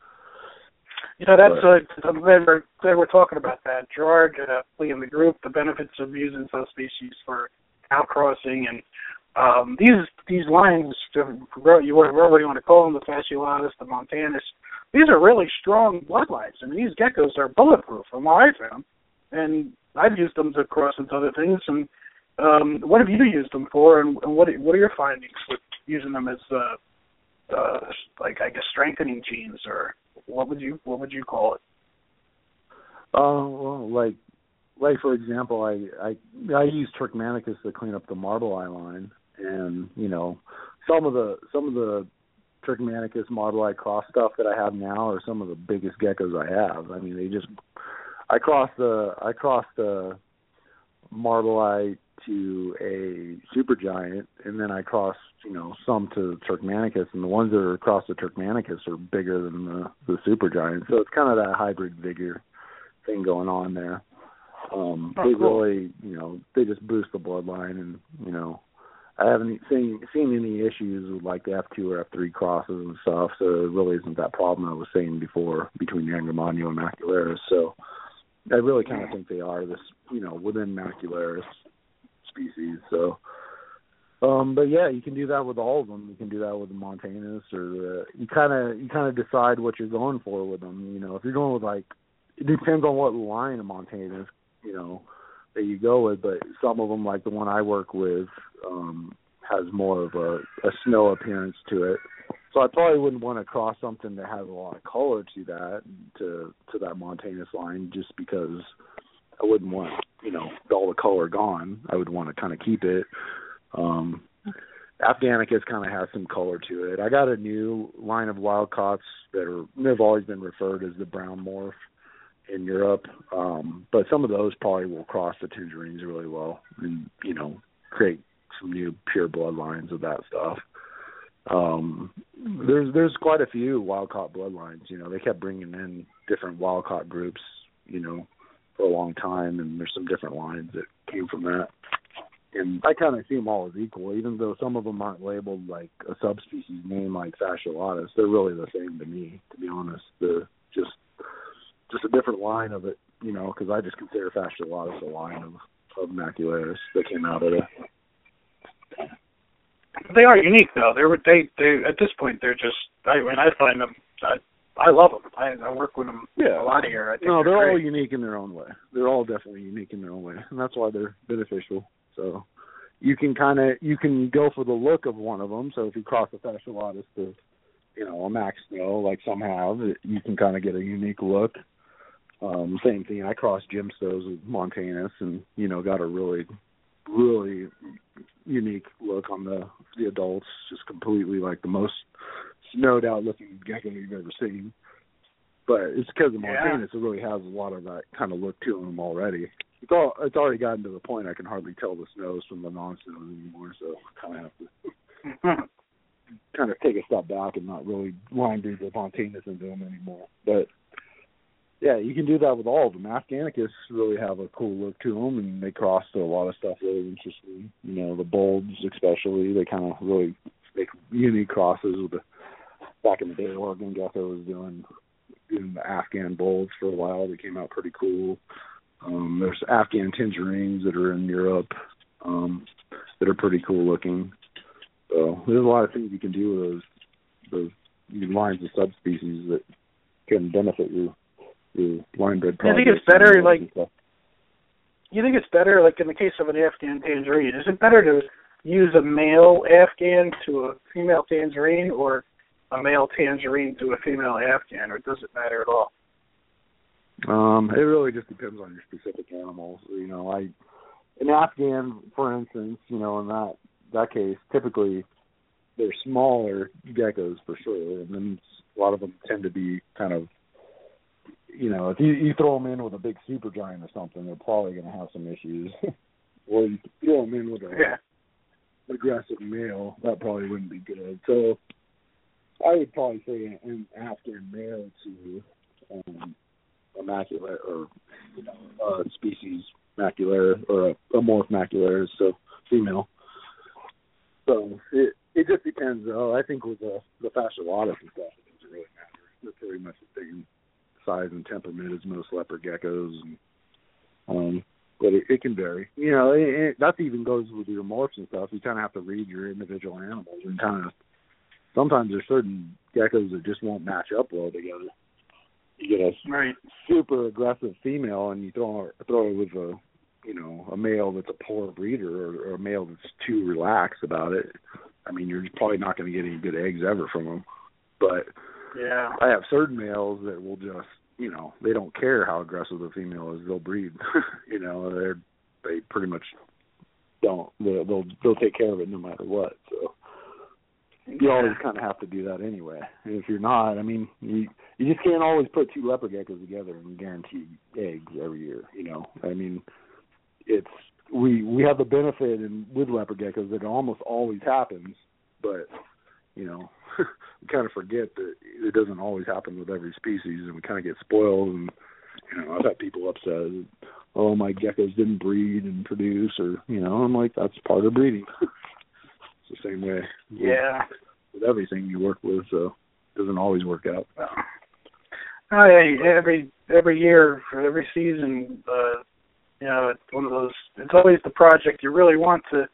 You know, that's but, uh, I'm glad we're glad we're talking about that. Gerard, uh, in the group, the benefits of using subspecies for outcrossing and um, these these lines, you whatever you want to call them, the fasciolatus, the montanus, these are really strong bloodlines. I mean, these geckos are bulletproof, from what I found, and I've used them to cross into other things, and um, what have you used them for, and, and what what are your findings with using them as uh, uh, like I guess strengthening genes, or what would you what would you call it? Uh, well, like like for example, I I I use Turcmenicus to clean up the marble eye line, and you know some of the some of the Turcmenicus marble eye cross stuff that I have now are some of the biggest geckos I have. I mean, they just I crossed the I crossed the marble eye to a supergiant, and then I cross, you know, some to Turcmenicus, and the ones that are across the Turcmenicus are bigger than the the supergiant. So it's kind of that hybrid vigor thing going on there. Um, oh, they cool. really, you know, they just boost the bloodline, and you know, I haven't seen seen any issues with like the F two or F three crosses and stuff. So it really isn't that problem I was saying before between Angramainyu and Macularius. So I really kind of think they are this, you know, within Macularius species. So, um, but yeah, you can do that with all of them. You can do that with the Montanus, or the, you kind of you kind of decide what you're going for with them. You know, if you're going with like, it depends on what line of Montanus, you know, that you go with. But some of them, like the one I work with, um, has more of a, a snow appearance to it. so I probably wouldn't want to cross something that has a lot of color to that to to that Montanus line just because I wouldn't want you know all the color gone. I would want to kind of keep it. Um, Afghanicus kind of has some color to it. I got a new line of Wildcaughts that are they've always been referred as the brown morph in Europe, um, but some of those probably will cross the tangerines really well and you know create some new pure bloodlines of that stuff. Um, there's there's quite a few wild caught bloodlines. You know, they kept bringing in different wild caught groups. You know, for a long time, and there's some different lines that came from that. And I kind of see them all as equal, even though some of them aren't labeled like a subspecies name like fasciolatus. They're really the same to me, to be honest. The just just a different line of it, you know, because I just consider fasciolatus a line of of macularius that came out of it. They are unique though. They were they they at this point they're just. I mean, I find them. I I love them. I, I work with them yeah. a lot here. I think no, they're, they're all unique in their own way. They're all definitely unique in their own way, and that's why they're beneficial. So you can kind of you can go for the look of one of them. So if you cross a fasciolatus to you know a max snow like some have, you can kind of get a unique look. Um, same thing. I crossed Jim Stowe's with Montanus, and you know got a really really unique look on the the adults. Just completely like the most snowed out looking gecko you've ever seen. But it's because of Yeah. Montanus, it really has a lot of that kind of look to them already. It's all it's already gotten to the point I can hardly tell the snows from the non snows anymore, so I kinda have to <laughs> kind of take a step back and not really line breed the Montanus into them anymore. But yeah, you can do that with all of them. Afghanicus really have a cool look to them, and they cross to a lot of stuff really interesting. You know, the bulbs especially, they kind of really make unique crosses with the back in the day. Oregon Gecko was doing doing the Afghan bulbs for a while. They came out pretty cool. Um, there's Afghan tangerines that are in Europe um, that are pretty cool looking. So there's a lot of things you can do with those those lines of subspecies that can benefit your your line bred I think it's better, like- you think it's better, like in the case of an Afghan tangerine, is it better to use a male Afghan to a female tangerine, or a male tangerine to a female Afghan, or does it matter at all? Um, it really just depends on your specific animals. You know, I an Afghan, for instance, you know, in that that case, typically they're smaller geckos for sure, and then a lot of them tend to be kind of, you know, if you you throw them in with a big super giant or something, they're probably going to have some issues. <laughs> or you throw them in with a Yeah. aggressive male, that probably wouldn't be good. So I would probably say an Afghan male to um, a macula or you know a species macularius or a, a morph macularius, so female. So it it just depends though. I think with the the fasciolatus and stuff, it doesn't really matter. They're pretty much the same size and temperament as most leopard geckos, and um, but it, it can vary. You know, it, it, that even goes with your morphs and stuff. You kind of have to read your individual animals and kind of. Sometimes there's certain geckos that just won't match up well together. You get a Right. super aggressive female and you throw her, throw her with a you know a male that's a poor breeder or, or a male that's too relaxed about it. I mean, you're probably not going to get any good eggs ever from them. But Yeah. I have certain males that will just you know they don't care how aggressive the female is. They'll breed. <laughs> you know they're they pretty much don't they'll they'll, they'll take care of it no matter what. So you always kind of have to do that anyway. If you're not, I mean, you you just can't always put two leopard geckos together and guarantee eggs every year. You know, I mean, it's we we have the benefit in with leopard geckos that it almost always happens, but you know, <laughs> we kind of forget that it doesn't always happen with every species, and we kind of get spoiled. And you know, I've had people upset. Oh, my geckos didn't breed and produce, or you know, I'm like, that's part of breeding. <laughs> the same way. with- Yeah. with everything you work with, so it doesn't always work out. I every every year for every season, uh, you know, it's one of those. It's always the project you really want to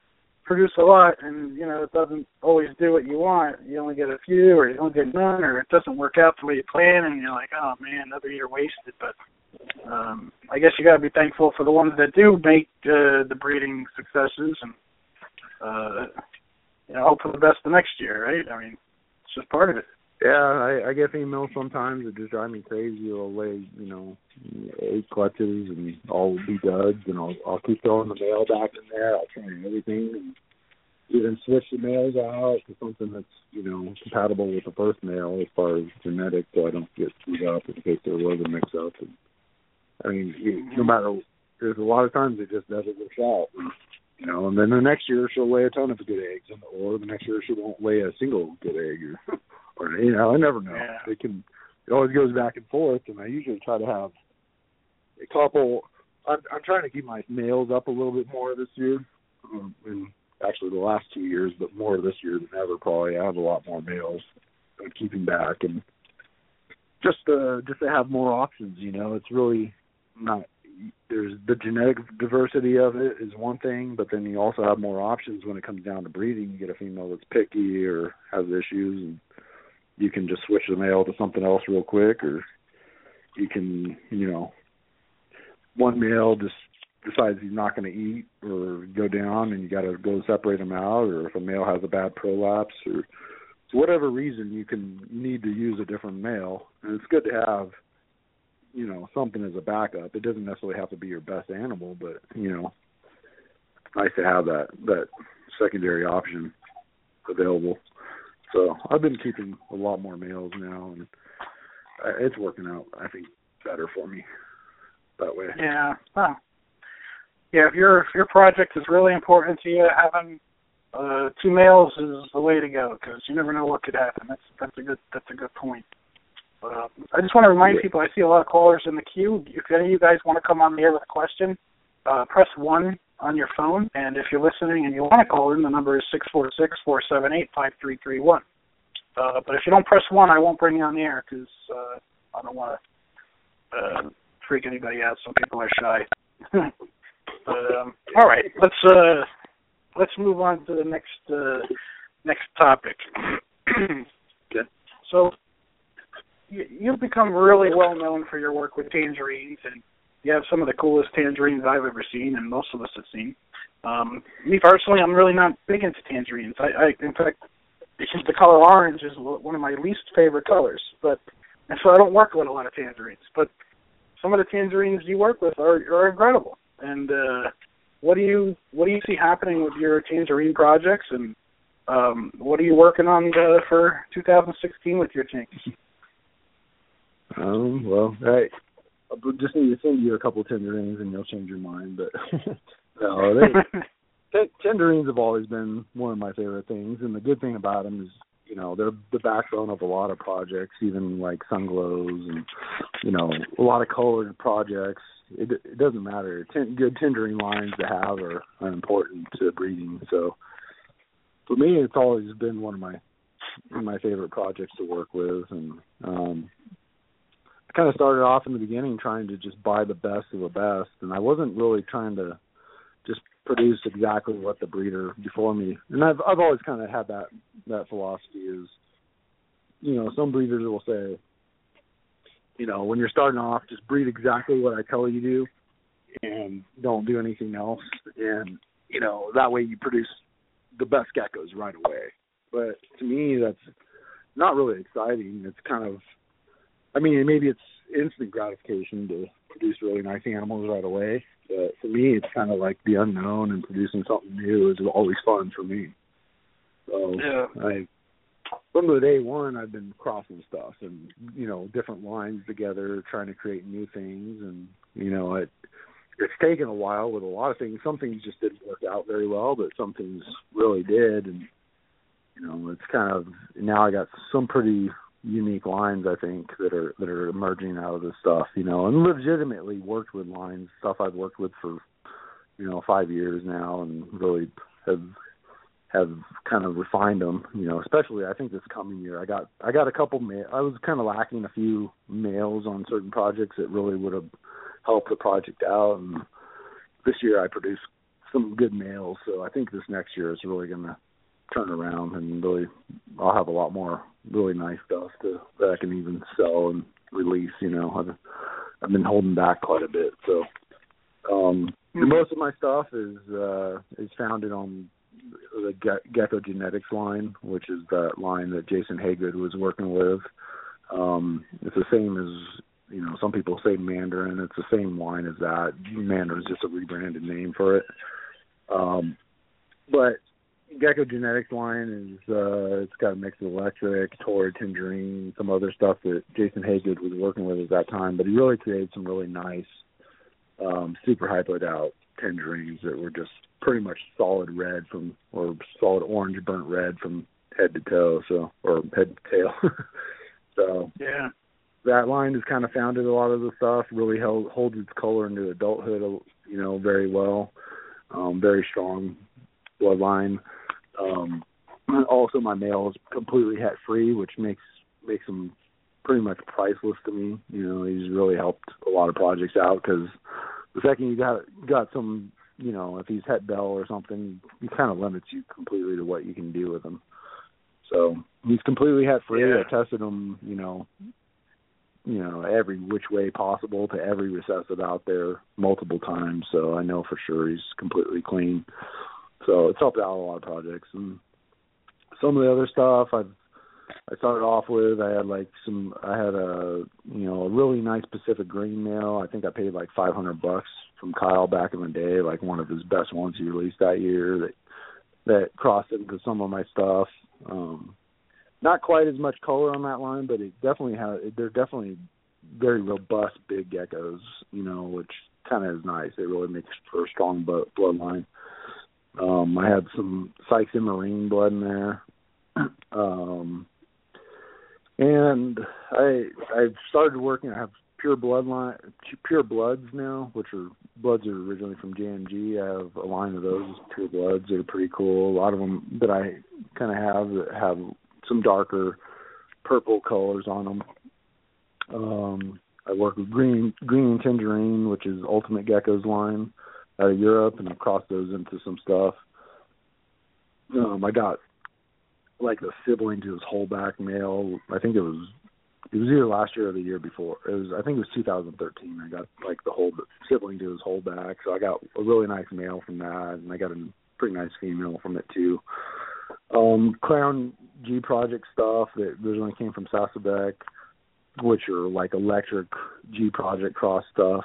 produce a lot, and you know, it doesn't always do what you want. You only get a few, or you don't get none, or it doesn't work out the way you plan, and you're like, oh man, another year wasted. But um, I guess you got to be thankful for the ones that do make uh, the breeding successes, and uh, you know, hope for the best the next year, right? I mean, It's just part of it. Yeah, I, I get females sometimes that just drive me crazy. They'll lay, you know, eight clutches and all be duds, and I'll I'll keep throwing the male back in there. I'll try everything, and even switch the males out to something that's you know compatible with the first male as far as genetics, so I don't get screwed up in case there was a mix up. And I mean, no matter there's a lot of times it just doesn't work out. You know, and then the next year she'll lay a ton of good eggs, and or the next year she won't lay a single good egg, or, <laughs> or you know, I never know. Yeah. It can, it always goes back and forth, and I usually try to have a couple. I'm, I'm trying to keep my males up a little bit more this year, um, and actually the last two years, but more this year than ever. Probably I have a lot more males. I'm keeping back, and just uh, just to have more options. You know, it's really not there's the genetic diversity of it is one thing, but then you also have more options when it comes down to breeding. You get a female that's picky or has issues, and you can just switch the male to something else real quick, or you can, you know, one male just decides he's not going to eat or go down, and you got to go separate them out, or if a male has a bad prolapse, or whatever reason, you can need to use a different male, and it's good to have you know something as a backup. It doesn't necessarily have to be your best animal, but you know, nice to have that that secondary option available. So I've been keeping a lot more males now, and it's working out. I think better for me that way. Yeah. Huh. Yeah. If your if your project is really important to you, having uh, two males is the way to go because you never know what could happen. That's that's a good that's a good point. Uh, I just want to remind Yeah. people I see a lot of callers in the queue. If any of you guys want to come on the air with a question, uh, press one on your phone, and if you're listening and you want to call in, the number is six four six four seven eight five three three one. Uh, but if you don't press one, I won't bring you on the air because uh, I don't want to uh, freak anybody out. Some people are shy. <laughs> but um, all right, let's uh, let's move on to the next uh, next topic. <clears throat> Okay. So you, you've become really well known for your work with tangerines, and you have some of the coolest tangerines I've ever seen, and most of us have seen. Um, me personally, I'm really not big into tangerines. I, I in fact, the color orange is one of my least favorite colors, but and so I don't work with a lot of tangerines. But some of the tangerines you work with are are incredible. And uh, what do you what do you see happening with your tangerine projects, and um, what are you working on uh, for 2016 with your tanks? Um, well, I I just need to send you a couple tangerines and you'll change your mind. But <laughs> no, <laughs> they, T- tangerines have always been one of my favorite things, and the good thing about them is, you know, they're the backbone of a lot of projects, even like sunglows and, you know, a lot of colored projects. It, it doesn't matter. Ten, good tendering lines to have are, are important to breeding. So, for me, it's always been one of my my favorite projects to work with, and um, I kind of started off in the beginning trying to just buy the best of the best, and I wasn't really trying to just produce exactly what the breeder before me. And I've I've always kind of had that that philosophy is, you know, some breeders will say, you know, when you're starting off, just breed exactly what I tell you to, and don't do anything else, and you know that way you produce the best geckos right away. But to me, that's not really exciting. It's kind of, I mean, maybe it's instant gratification to produce really nice animals right away. But for me, it's kind of like the unknown and producing something new is always fun for me. So Yeah. I, from the day one, I've been crossing stuff and you know different lines together, trying to create new things, and you know it. It's taken a while with a lot of things. Some things just didn't work out very well, but some things really did, and you know it's kind of now I got some pretty unique lines I think that are that are emerging out of this stuff, you know, and legitimately worked with lines, stuff I've worked with for you know five years now, and really have have kind of refined them, you know, especially I think this coming year. I got I got a couple ma- I was kind of lacking a few males on certain projects that really would have helped the project out and this year I produced some good males, so I think this next year is really going to turn around and really I'll have a lot more really nice stuff to that I can even sell and release, you know. I've I've been holding back quite a bit, so um Mhm. most of my stuff is uh is founded on the Ge- Gecko Genetics line, which is that line that Jason Haygood was working with. Um, it's the same as you know, some people say Mandarin. It's the same line as that. Mandarin is just a rebranded name for it. Um, but Gecko Genetics line is uh it's got a mix of electric, Torrid, Tangerine, some other stuff that Jason Haygood was working with at that time. But he really created some really nice, um, super hypoed out tangerines that were just pretty much solid red from or solid orange burnt red from head to toe, so or head to tail. <laughs> so Yeah. that line has kind of founded a lot of the stuff. Really held, holds its color into adulthood, you know, very well. Um, very strong bloodline. Um, also, my male is completely het free, which makes makes him pretty much priceless to me. You know, he's really helped a lot of projects out because the second you got got some, you know, if he's het bell or something, he kind of limits you completely to what you can do with him. So he's completely het free. Yeah. I tested him, you know, you know, every which way possible to every recessive out there multiple times. So I know for sure he's completely clean. So it's helped out a lot of projects and some of the other stuff I've I started off with I had like some I had a you know a really nice Pacific green male. I think I paid like five hundred bucks from Kyle back in the day, like one of his best ones he released that year that that crossed into some of my stuff. Um not quite as much color on that line, but it definitely has. They're definitely very robust big geckos, you know, which kind of is nice. It really makes for a strong bloodline. Um, I had some Sykes Emerine blood in there, <clears throat> um, and I I started working. I have pure bloodline, pure bloods now, which are bloods are originally from JMG. I have a line of those pure bloods. They're pretty cool. A lot of them that I kind of have that have some darker purple colors on them. Um, I work with green green tangerine, which is Ultimate Gecko's line out of Europe, and I crossed those into some stuff. Um, I got like the sibling to his holdback male. I think it was it was either last year or the year before. It was I think it was 2013. I got like the whole sibling to his holdback, so I got a really nice male from that, and I got a pretty nice female from it too. Um, Clown G Project stuff that originally came from Sasabek, which are like electric G Project cross stuff.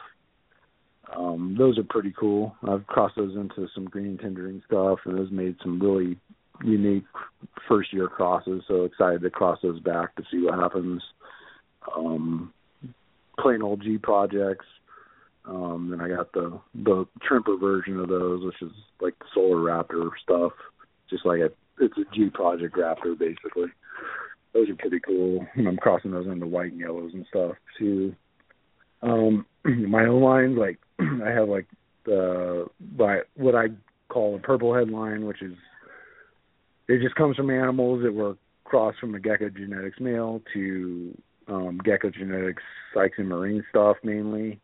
Um, those are pretty cool. I've crossed those into some green tangerine stuff, and those made some really unique first year crosses. So excited to cross those back to see what happens. Um, plain old G projects. Um, then I got the the Tremper version of those, which is like the Solar Raptor stuff, just like a it's a G Project Raptor basically. Those are pretty cool. And I'm crossing those into white and yellows and stuff too. Um, <clears throat> my own lines, like I have like the by what I call a purple headline, which is it just comes from animals that were crossed from the Gecko Genetics male to um, Gecko Genetics Sykes Emerine stuff mainly.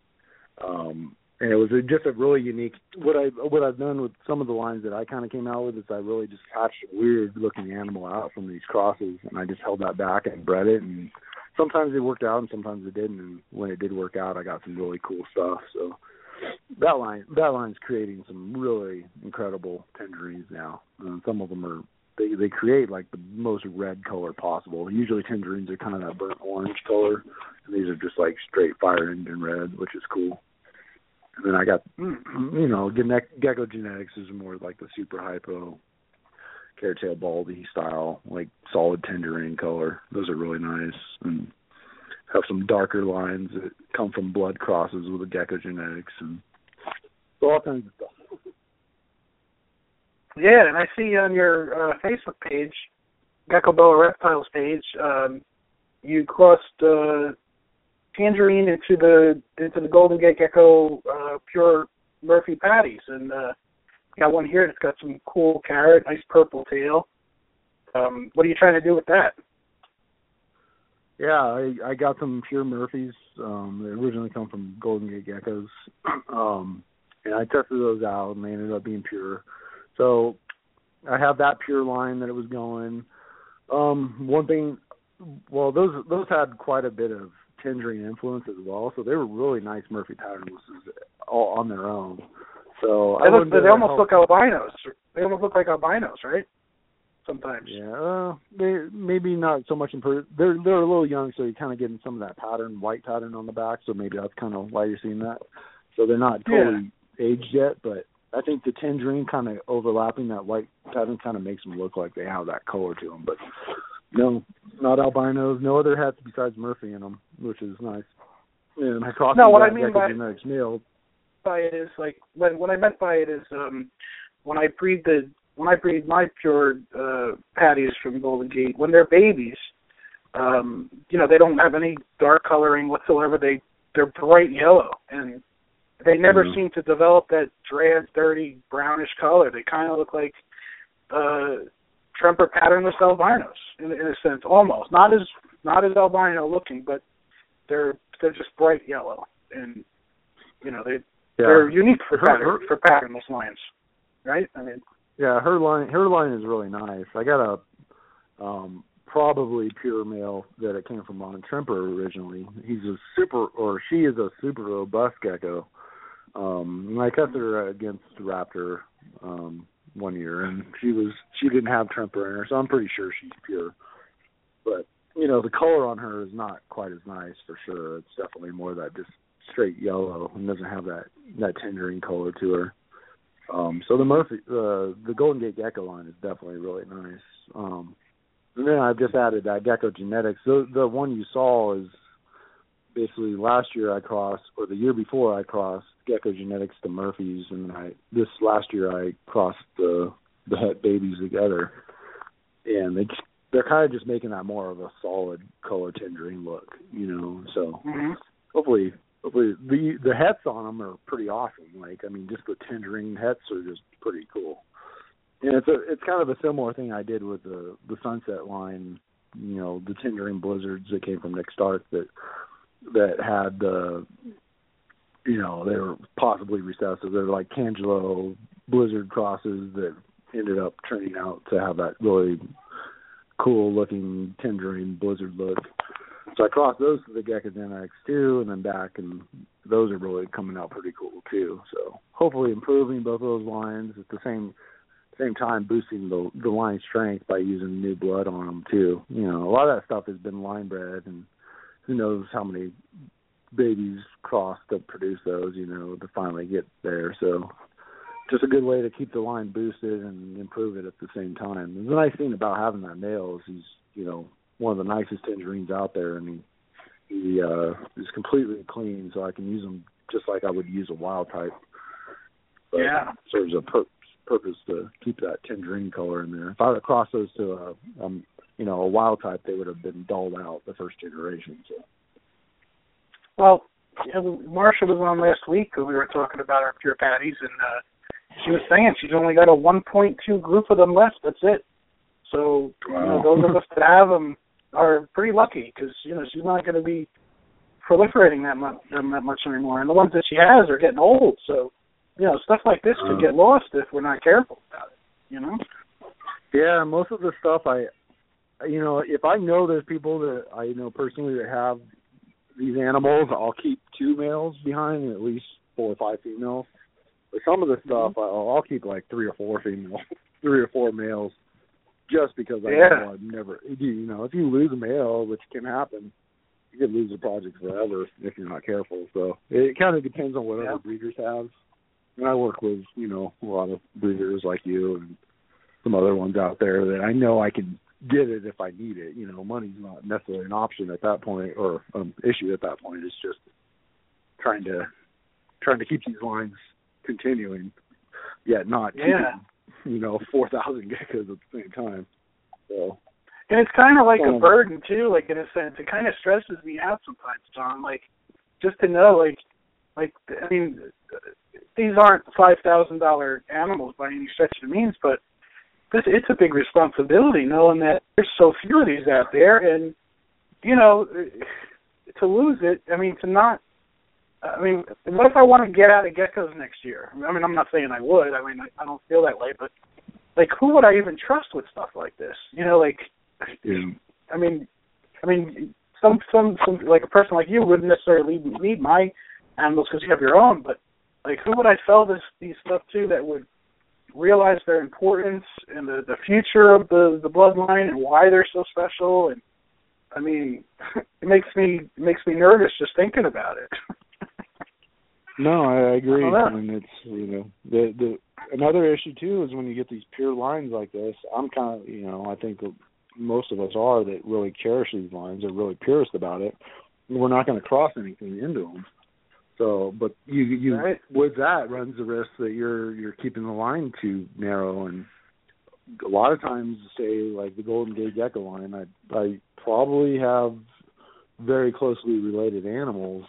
Um, and it was a, just a really unique. What I what I've done with some of the lines that I kind of came out with is I really just hatched a weird looking animal out from these crosses, and I just held that back and bred it. And sometimes it worked out, and sometimes it didn't. And when it did work out, I got some really cool stuff. So that line that line's creating some really incredible tangerines now. And some of them are they they create like the most red color possible. Usually tangerines are kind of that burnt orange color, and these are just like straight fire engine red, which is cool. And then I got, <clears throat> you know, Gene- Gecko Genetics is more like the super hypo, carrot tail baldy style, like solid tangerine color. Those are really nice and have some darker lines that come from blood crosses with the Gecko Genetics and all kinds of stuff. Yeah, and I see on your uh, Facebook page, Geckoboa Reptiles page, um, you crossed uh, tangerine into the into the Golden Gate Gecko uh, pure Murphy patties, and uh, got one here that's got some cool carrot, nice purple tail. Um, what are you trying to do with that? Yeah, I I got some pure Murphys. Um, they originally come from Golden Gate Geckos, <clears throat> um, and I tested those out, and they ended up being pure. So I have that pure line that it was going. Um, one thing, well, those those had quite a bit of tangerine influence as well, so they were really nice Murphy patternlesses all on their own. So They, I look, they almost help- look albinos. they almost look like albinos, right? Sometimes. Yeah, uh, they maybe not so much in per- they're they're a little young, so you're kind of getting some of that pattern, white pattern on the back. So maybe that's kind of why you're seeing that. So they're not totally yeah. aged yet, but I think the tangerine kind of overlapping that white pattern kind of makes them look like they have that color to them. But no, not albinos. No other hets besides Murphy in them, which is nice. And I no, what I mean by genetics by it is like when what I meant by it is um when I breed the when I breed my pure uh patties from Golden Gate when they're babies, um, you know, they don't have any dark coloring whatsoever. They they're bright yellow and they never mm-hmm. seem to develop that drab, dirty, brownish color. They kind of look like uh Tremper patternless albinos in, in a sense, almost not as not as albino looking, but they're they're just bright yellow, and you know they yeah. they're unique for pattern, for patternless lions, right? I mean, yeah, her line her line is really nice. I got a um probably pure male that it came from on Tremper originally. He's a super or she is a super robust gecko. Um and I kept her against Raptor um one year and she was she didn't have Tremper in her, so I'm pretty sure she's pure. But you know, the color on her is not quite as nice for sure. It's definitely more that just straight yellow and doesn't have that that tangerine color to her. Um, so the Murphy, uh, the Golden Gate Gecko line is definitely really nice. Um, and then I've just added that Gecko Genetics. The the one you saw is basically last year I crossed, or the year before I crossed Gecko Genetics to Murphy's, and I this last year I crossed the the het babies together, and they they're kind of just making that more of a solid color tangerine look, you know. So mm-hmm. hopefully, hopefully the the hets on them are pretty awesome. Like I mean, just the tangerine hets are just pretty cool. And it's a it's kind of a similar thing I did with the the Sunset line, you know, the tangerine blizzards that came from Nick Stark that that had the you know they were possibly recessive. They're like Cangelo blizzard crosses that ended up turning out to have that really cool looking tangerine blizzard look. So I crossed those to the Gecko X too, and then back, and those are really coming out pretty cool too. So hopefully improving both of those lines at the same same time boosting the the line strength by using new blood on them too. You know, a lot of that stuff has been line bred, and who knows how many babies crossed to produce those. You know, to finally get there. So just a good way to keep the line boosted and improve it at the same time. And the nice thing about having that male is he's, you know, one of the nicest tangerines out there, and he he uh, is completely clean, so I can use him just like I would use a wild type. But yeah, serves a pur- purpose to keep that tangerine color in there. If I would have crossed those to a, um, you know, a wild type, they would have been dulled out the first generation. So. Well, Marsha was on last week, and we were talking about our pure patties, and uh, she was saying she's only got a 1.2 group of them left. That's it. So wow. you know, those of us that have them are pretty lucky because you know she's not going to be proliferating that much that much anymore, and the ones that she has are getting old. So you know, stuff like this could get lost if we're not careful about it. You know. Yeah, most of the stuff I, you know, if I know there's people that I know personally that have these animals, I'll keep two males behind and at least four or five females. But some of the stuff, mm-hmm. I'll, I'll keep like three or four females, <laughs> three or four males, just because I yeah. know I've never, you know, if you lose a male, which can happen, you could lose the project forever if you're not careful. So it kind of depends on what yeah. other breeders have. And I work with, you know, a lot of breeders like you and some other ones out there that I know I can get it if I need it. You know, money's not necessarily an option at that point or an um, issue at that point. It's just trying to trying to keep these lines continuing, yet not yeah. keeping, you know, <laughs> four thousand geckos at the same time. So. And it's kind of like um, a burden too, like in a sense. It kind of stresses me out sometimes, John. Like just to know, like, like I mean, these aren't five thousand dollar animals by any stretch of the means, but this it's a big responsibility knowing that there's so few of these out there, and you know, to lose it. I mean, to not I mean, what if I want to get out of geckos next year? I mean, I'm not saying I would. I mean, I, I don't feel that way, but like, who would I even trust with stuff like this? You know, like, yeah. I mean, I mean, some some some like a person like you wouldn't necessarily need my animals because you have your own, but like, who would I sell this these stuff to that would realize their importance and the the future of the the bloodline and why they're so special. And I mean, <laughs> it makes me it makes me nervous just thinking about it. <laughs> no, I, I agree. I mean, it's you know the the another issue too is when you get these pure lines like this. I'm kind of you know I think most of us are that really cherish these lines are really purist about it. We're not going to cross anything into them. So, but you you right. with that runs the risk that you're you're keeping the line too narrow, and a lot of times, say like the Golden Gate Gecko line, I I probably have very closely related animals,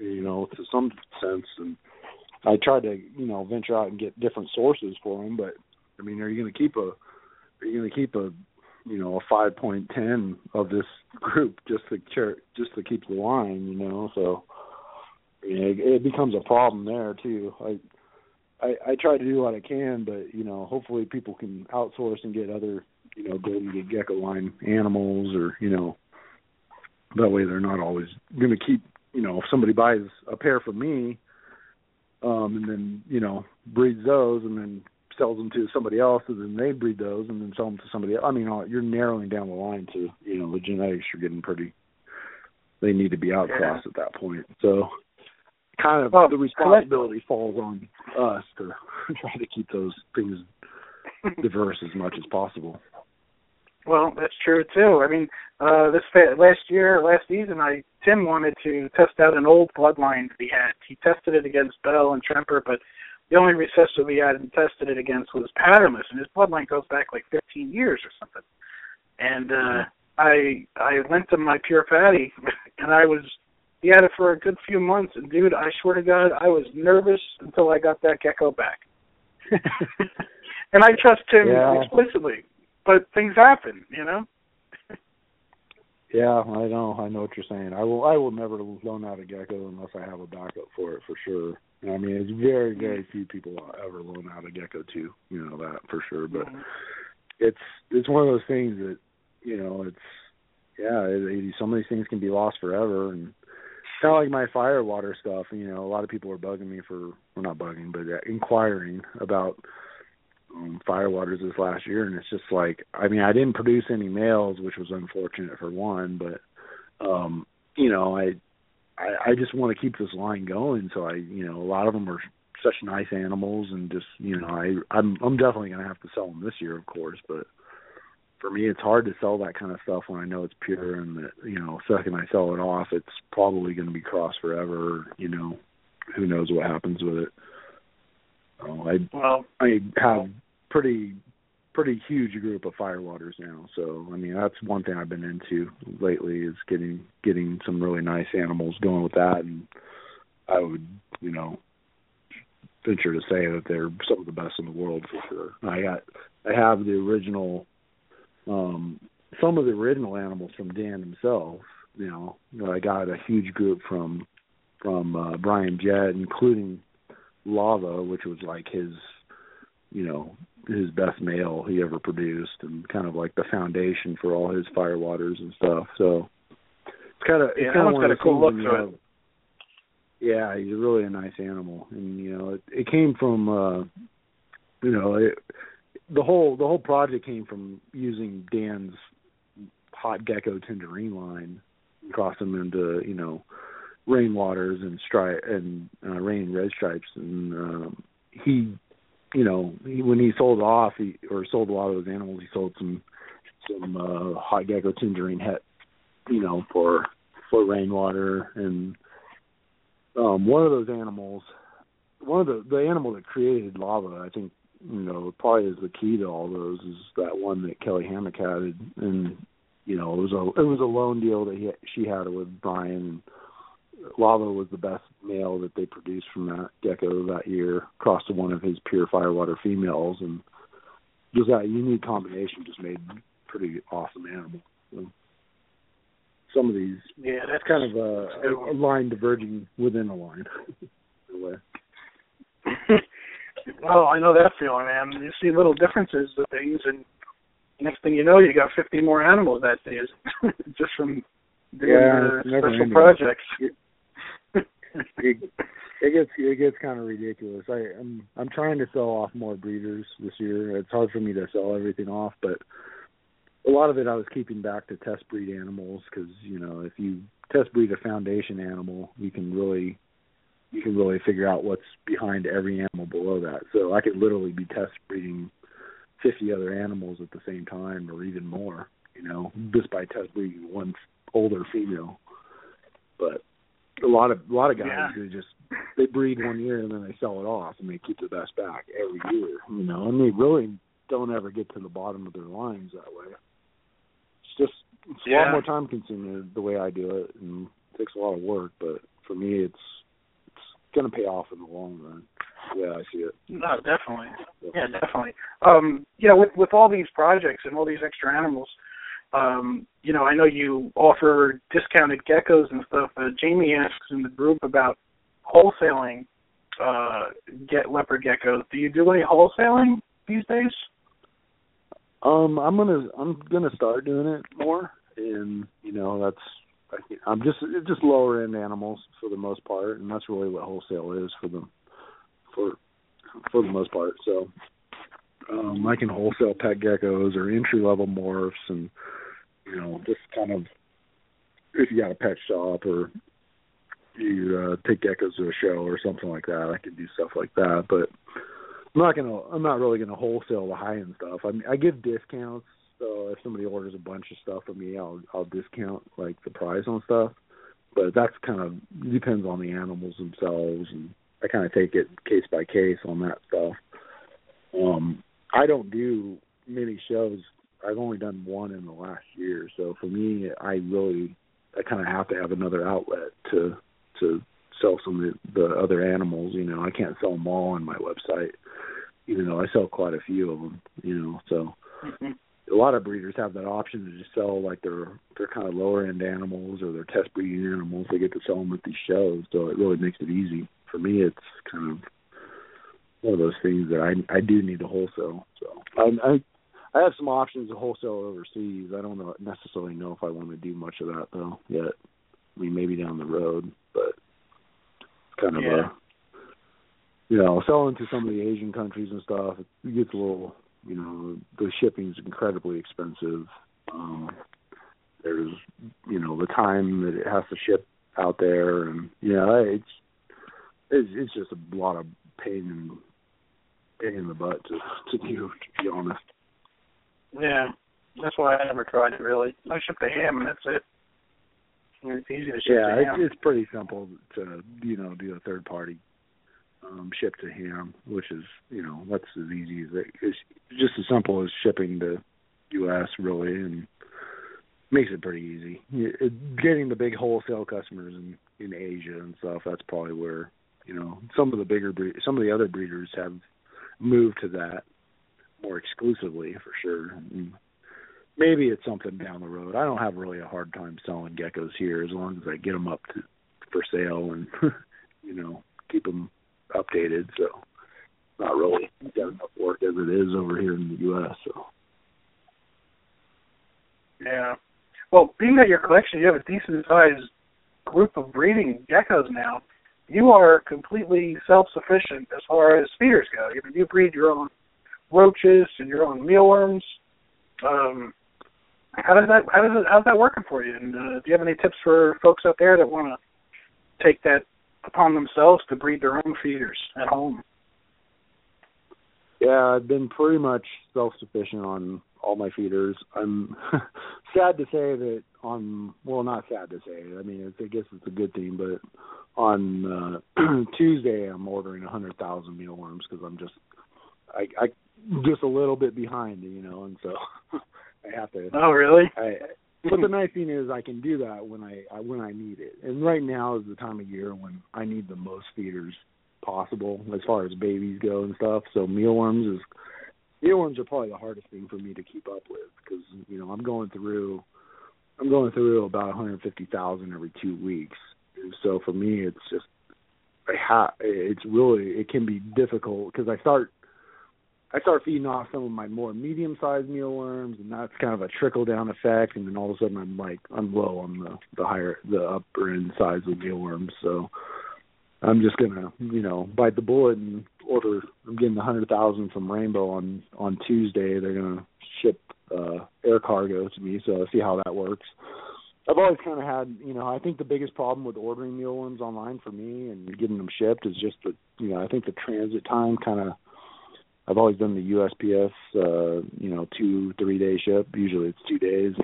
you know, to some sense, and I try to you know venture out and get different sources for them. But I mean, are you going to keep a are you going to keep a you know a five point ten of this group just to just to keep the line, you know? So it, it becomes a problem there too. I, I I try to do what I can, but you know, hopefully people can outsource and get other, you know, golden gecko line animals, or you know, that way they're not always going to keep. You know, if somebody buys a pair from me, um, and then you know breeds those, and then sells them to somebody else, and then they breed those, and then sell them to somebody else. I mean, you're narrowing down the line to you know the genetics are getting pretty. They need to be outcrossed yeah. at that point. So kind of well, the responsibility falls on us to <laughs> try to keep those things <laughs> diverse as much as possible. Well, that's true too. I mean, uh this last year, last season, I Tim wanted to test out an old bloodline that he had. He tested it against Bell and Tremper, but the only recessive he had and tested it against was patternless, and his bloodline goes back like 15 years or something. And uh I I went to my pure fatty, <laughs> and I was he had it for a good few months, and dude, I swear to God, I was nervous until I got that gecko back. <laughs> <laughs> and I trust him yeah. explicitly, but things happen, you know. <laughs> yeah, I know. I know what you're saying. I will. I will never loan out a gecko unless I have a backup for it for sure. I mean, it's very, very few people will ever loan out a gecko to. You know that for sure. But mm-hmm. it's it's one of those things that you know it's yeah. It, it, some of these things can be lost forever, and kind of like my fire water stuff. You know, a lot of people are bugging me for, well, not bugging, but uh, inquiring about um, fire waters this last year, and it's just like, I mean, I didn't produce any males, which was unfortunate for one, but um, you know, I, I, I just want to keep this line going. So I, you know, a lot of them are such nice animals, and just, you know, I, I'm, I'm definitely gonna have to sell them this year, of course, but for me it's hard to sell that kind of stuff when I know it's pure and that you know second I sell it off it's probably going to be crossed forever you know who knows what happens with it oh, I well I have pretty pretty huge group of fire waters now so I mean that's one thing I've been into lately is getting getting some really nice animals going with that and I would you know venture to say that they're some of the best in the world for sure I got I have the original um, some of the original animals from Dan himself. You know I got a huge group from from uh, Brian Jett, including Lava, which was like his, you know, his best male he ever produced, and kind of like the foundation for all his fire waters and stuff. So it's kind of yeah, it's kind of got a cool look to it. Yeah, he's really a nice animal, and you know, it, it came from, uh, you know, it, the whole the whole project came from using Dan's hot gecko tangerine line, cross them into you know rain waters and stripe and uh, rain red stripes, and um, he, you know, he, when he sold off he or sold a lot of those animals, he sold some some uh, hot gecko tangerine het, you know, for for rainwater and um one of those animals one of the the animal that created lava i think you know, probably is the key to all those is that one that Kelly Hammack had, and you know, it was a it was a loan deal that he she had with Brian. Lava was the best male that they produced from that gecko that year, crossed to one of his pure firewater females, and just that unique combination just made pretty awesome animal. So some of these, yeah, that's kind of a, a line diverging within a line. <laughs> in a way. <laughs> Oh, I know that feeling, man. You see little differences with things, and next thing you know, you got 50 more animals that day, <laughs> just from doing yeah, uh, special projects. <laughs> it, it gets it gets kind of ridiculous. I I'm I'm trying to sell off more breeders this year. It's hard for me to sell everything off, but a lot of it I was keeping back to test breed animals because you know if you test breed a foundation animal, you can really you can really figure out what's behind every animal below that. So I could literally be test breeding 50 other animals at the same time or even more, you know, just by test breeding one older female. But a lot of a lot of guys Yeah. who just they breed one year and then they sell it off and they keep the best back every year, you know, and they really don't ever get to the bottom of their lines that way. It's just it's a Yeah. lot more time consuming the way I do it and it takes a lot of work, but for me it's it's gonna pay off in the long run. way I see it. No, definitely. Yeah, definitely. Um, you know, with with all these projects and all these extra animals, um, you know, I know you offer discounted geckos and stuff. Uh, Jamie asks in the group about wholesaling uh get leopard geckos. Do you do any wholesaling these days? Um, I'm gonna I'm gonna start doing it more, and you know that's I'm just just lower end animals for the most part, and that's really what wholesale is for them for for the most part. So um, I can wholesale pet geckos or entry level morphs, and you know just kind of if you got a pet shop or you uh, take geckos to a show or something like that, I can do stuff like that, but. I'm not gonna. I'm not really gonna wholesale the high end stuff. I mean, I give discounts. So if somebody orders a bunch of stuff from me, I'll I'll discount like the price on stuff. But that's kind of depends on the animals themselves, and I kind of take it case by case on that stuff. Um, I don't do many shows. I've only done one in the last year, so for me, I really I kind of have to have another outlet to to sell some of the, the other animals. You know, I can't sell them all on my website even though I sell quite a few of them, you know. So Mhm. a lot of breeders have that option to just sell like their their kind of lower end animals or their test breeding animals. They get to sell them at these shows, so it really makes it easy. For me, it's kind of one of those things that I I do need to wholesale. So I I, I have some options to wholesale overseas. I don't know necessarily know if I want to do much of that though yet. I mean, maybe down the road, but it's kind of Yeah. a you know, selling to some of the Asian countries and stuff, it gets a little, you know, the shipping's incredibly expensive. Um, there's, you know, the time that it has to ship out there, and you know, it's it's, it's just a lot of pain and pain in the butt to to do, to be honest. Yeah, that's why I never tried it really. I ship the ham and that's it. It's easy to ship Yeah, the it's ham. it's pretty simple to you know do a third party um ship to him, which is you know that's as easy as it, it's just as simple as shipping to the U.S. really, and makes it pretty easy. It, getting the big wholesale customers in in Asia and stuff, that's probably where you know some of the bigger bre- some of the other breeders have moved to that more exclusively for sure. Maybe it's something down the road. I don't have really a hard time selling geckos here as long as I get them up to for sale and <laughs> you know keep them updated. So not really got enough work as it is over here in the U.S. So Yeah. Well, being that your collection, you have a decent sized group of breeding geckos now. You are completely self sufficient as far as feeders go. You breed your own roaches and your own mealworms. Um, how does that how does it how's that working for you? And uh, do you have any tips for folks out there that want to take that upon themselves to breed their own feeders at home? yeah, I've been pretty much self sufficient on all my feeders. I'm <laughs> sad to say that on well, not sad to say. I mean, it's, I guess it's a good thing, but on uh <clears throat> Tuesday I'm ordering a hundred thousand mealworms because I'm just I I just a little bit behind, you know, and so <laughs> I have to. Oh, really? I, but the nice thing is I can do that when I, I when I need it. And right now is the time of year when I need the most feeders possible as far as babies go and stuff. So mealworms is mealworms are probably the hardest thing for me to keep up with because you know I'm going through I'm going through about 150,000 every two weeks. And so for me, it's just I ha- it's really it can be difficult because I start I start feeding off some of my more medium sized mealworms and that's kind of a trickle down effect and then all of a sudden I'm like I'm low on the the higher the upper end size of mealworms. So I'm just gonna, you know, bite the bullet and order. I'm getting a hundred thousand from Rainbow on on Tuesday. They're gonna ship uh air cargo to me, so I'll see how that works. I've always kind of had, you know, I think the biggest problem with ordering mealworms online for me and getting them shipped is just the, you know, I think the transit time kind of. I've always done the USPS, uh, you know, two three day ship. Usually it's two days.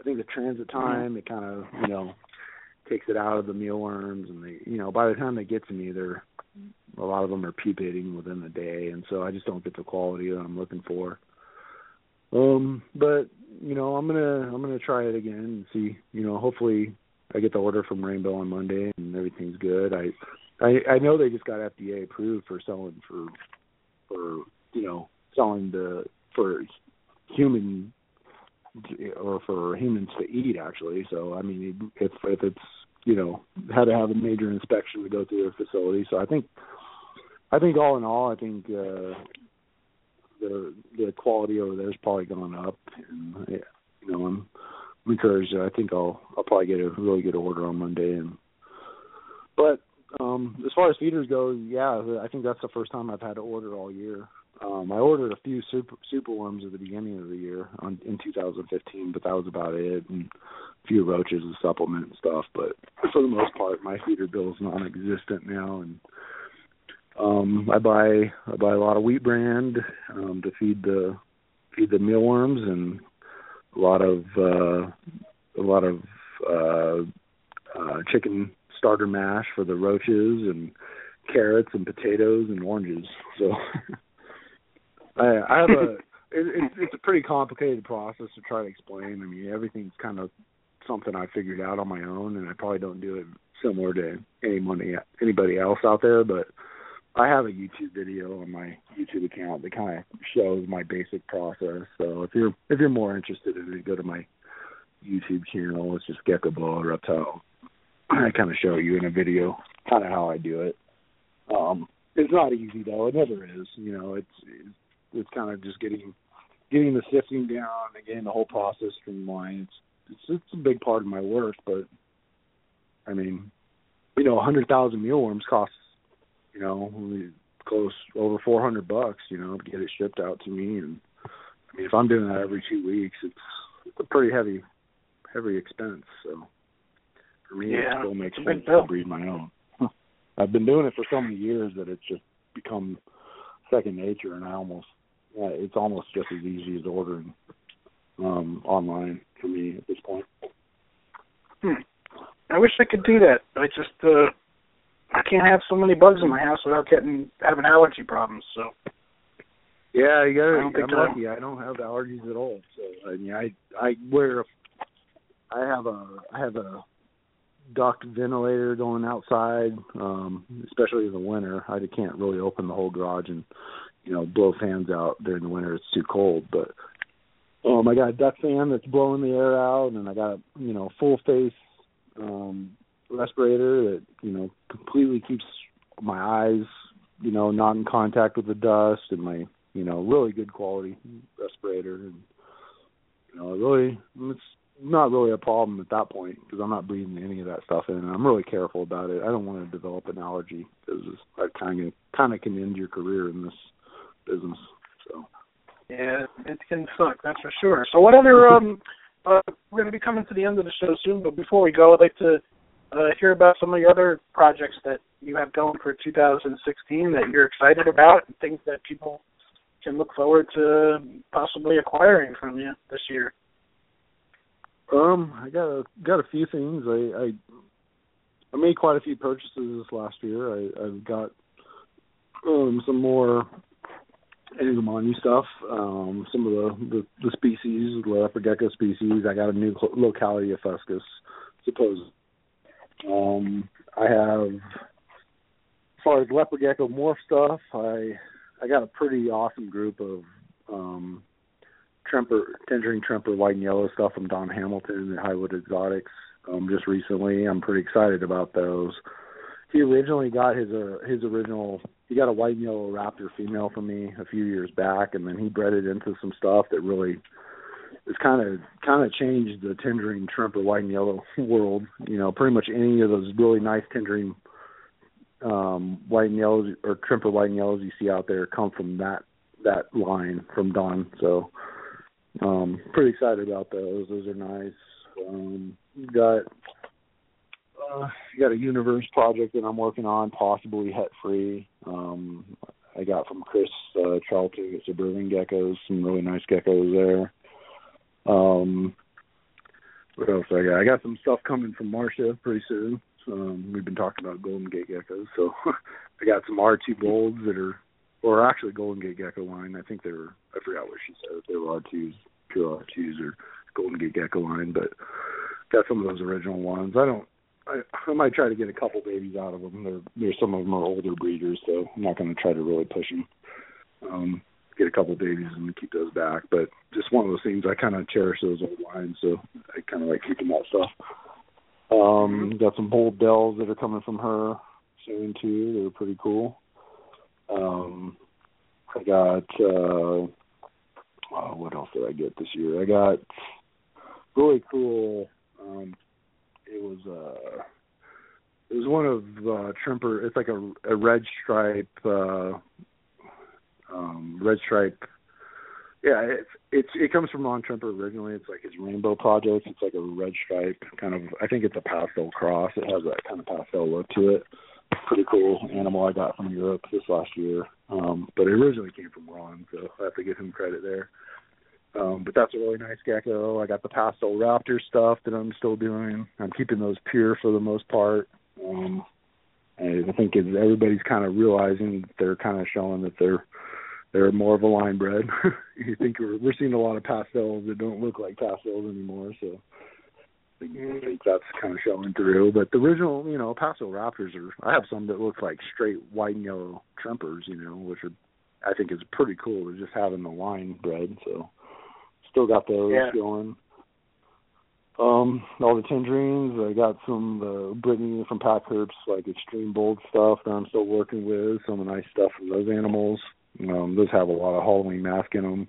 I think the transit time it kind of, you know, takes it out of the mealworms, and they, you know, by the time they get to me, they're a lot of them are pupating within the day, and so I just don't get the quality that I'm looking for. Um, but you know, I'm gonna I'm gonna try it again and see. You know, hopefully I get the order from Rainbow on Monday and everything's good. I I I know they just got FDA approved for selling for for you know selling the for human or for humans to eat actually. So I mean, if if it's you know had to have a major inspection to go through their facility. So I think I think all in all, I think uh, the the quality over there's probably gone up, and you know I'm, I'm encouraged. I think I'll I'll probably get a really good order on Monday, and but um as far as feeders go, yeah, I think that's the first time I've had to order all year. Um I ordered a few super super worms at the beginning of the year on in 2015, but that was about it, and a few roaches and supplement and stuff. But for the most part, my feeder bill is non-existent now, and um I buy I buy a lot of wheat brand um to feed the feed the mealworms and a lot of uh a lot of uh uh chicken starter mash for the roaches and carrots and potatoes and oranges. So <laughs> I I have a <laughs> it, it's it's a pretty complicated process to try to explain. I mean everything's kind of something I figured out on my own and I probably don't do it similar to anybody anybody else out there, but I have a YouTube video on my YouTube account that kind of shows my basic process. So if you're if you're more interested in it, go to my YouTube channel. It's just Geckoboa Reptile. I kind of show you in a video kind of how I do it. Um, it's not easy though. It never is. You know, it's it's, it's kind of just getting getting the sifting down and getting the whole process streamlined. It's, it's it's a big part of my work, but I mean, you know, a hundred thousand mealworms costs you know, close over four hundred bucks, you know, to get it shipped out to me. And I mean, if I'm doing that every two weeks, it's, it's a pretty heavy, heavy expense. So for me, yeah, it still makes sense to breed my own. <laughs> I've been doing it for so many years that it's just become second nature, and I almost, yeah, it's almost just as easy as ordering um online for me at this point. Hmm. I wish I could do that. I just uh I can't have so many bugs in my house without getting having allergy problems. So yeah, you gotta. I don't think I'm so. lucky. I don't have allergies at all. So I mean, I I wear. A, I have a I have a duct ventilator going outside, um, especially in the winter. I can't really open the whole garage and you know blow fans out during the winter. It's too cold. But um, I got a duct fan that's blowing the air out, and I got you know full face um respirator that you know completely keeps my eyes you know not in contact with the dust and my you know really good quality respirator and you know really it's not really a problem at that point because I'm not breathing any of that stuff in and I'm really careful about it. I don't want to develop an allergy because that kind of kind of can end your career in this business. So yeah, it can suck, that's for sure. So what other um <laughs> uh, we're going to be coming to the end of the show soon, but before we go, I'd like to uh, hear about some of your other projects that you have going for 2016 that you're excited about and things that people can look forward to possibly acquiring from you this year. Um, I got a got a few things. I I, I made quite a few purchases this last year. I I've got um some more Angramainyu stuff. Um, some of the the, the species, the leopard gecko species. I got a new locality of Fuscus, suppose. Um, I have as far as leopard gecko morph stuff. I I got a pretty awesome group of um Tremper, Tangerine Tremper white and yellow stuff from Don Hamilton at Highwood Exotics um, just recently. I'm pretty excited about those. He originally got his uh, his original. He got a white and yellow raptor female from me a few years back, and then he bred it into some stuff that really has kind of kind of changed the Tangerine Tremper white and yellow world. You know, pretty much any of those really nice Tangerine um, white and yellows or Tremper white and yellows you see out there come from that that line from Dawn. So um, pretty excited about those. Those are nice. Um, got uh, got a universe project that I'm working on, possibly het free. Um, I got from Chris uh, Charlton at Suburban Geckos, some really nice geckos there. Um, what else I got? I got some stuff coming from Marcia pretty soon. Um, we've been talking about Golden Gate geckos, so <laughs> I got some R2 golds that are, or actually Golden Gate gecko line. I think they were, I forgot what she said. They were R2s, pure R2s, or Golden Gate gecko line, but got some of those original ones. I don't. I, I might try to get a couple babies out of them. They're, they're some of them are older breeders, so I'm not going to try to really push them. Um, get a couple babies and keep those back. But just one of those things. I kind of cherish those old lines, so I kind of like keeping that stuff. Um, got some bold bells that are coming from her soon too. They're pretty cool. Um, I got uh, oh, what else did I get this year? I got really cool. Um, it was uh, it was one of uh, Tremper. It's like a, a red stripe, uh, um, red stripe. Yeah, it's it's it comes from Ron Tremper originally. It's like his rainbow project. It's like a red stripe, kind of. I think it's a pastel cross. It has that kind of pastel look to it. Pretty cool animal I got from Europe this last year. Um, but it originally came from Ron, so I have to give him credit there. Um, but that's a really nice gecko. I got the pastel raptor stuff that I'm still doing. I'm keeping those pure for the most part. Um, I think everybody's kind of realizing that they're kind of showing that they're they're more of a line bred. <laughs> you think we're we're seeing a lot of pastels that don't look like pastels anymore, so I think that's kind of showing through. But the original, you know, pastel raptors are. I have some that look like straight white and yellow trempers, you know, which are I think is pretty cool to just having the line bred. So still got those yeah. going. Um, all the tangerines. I got some uh, Brittany from Pack Herps, like extreme bold stuff that I'm still working with. Some of the nice stuff from those animals. Um, those have a lot of Halloween mask in them.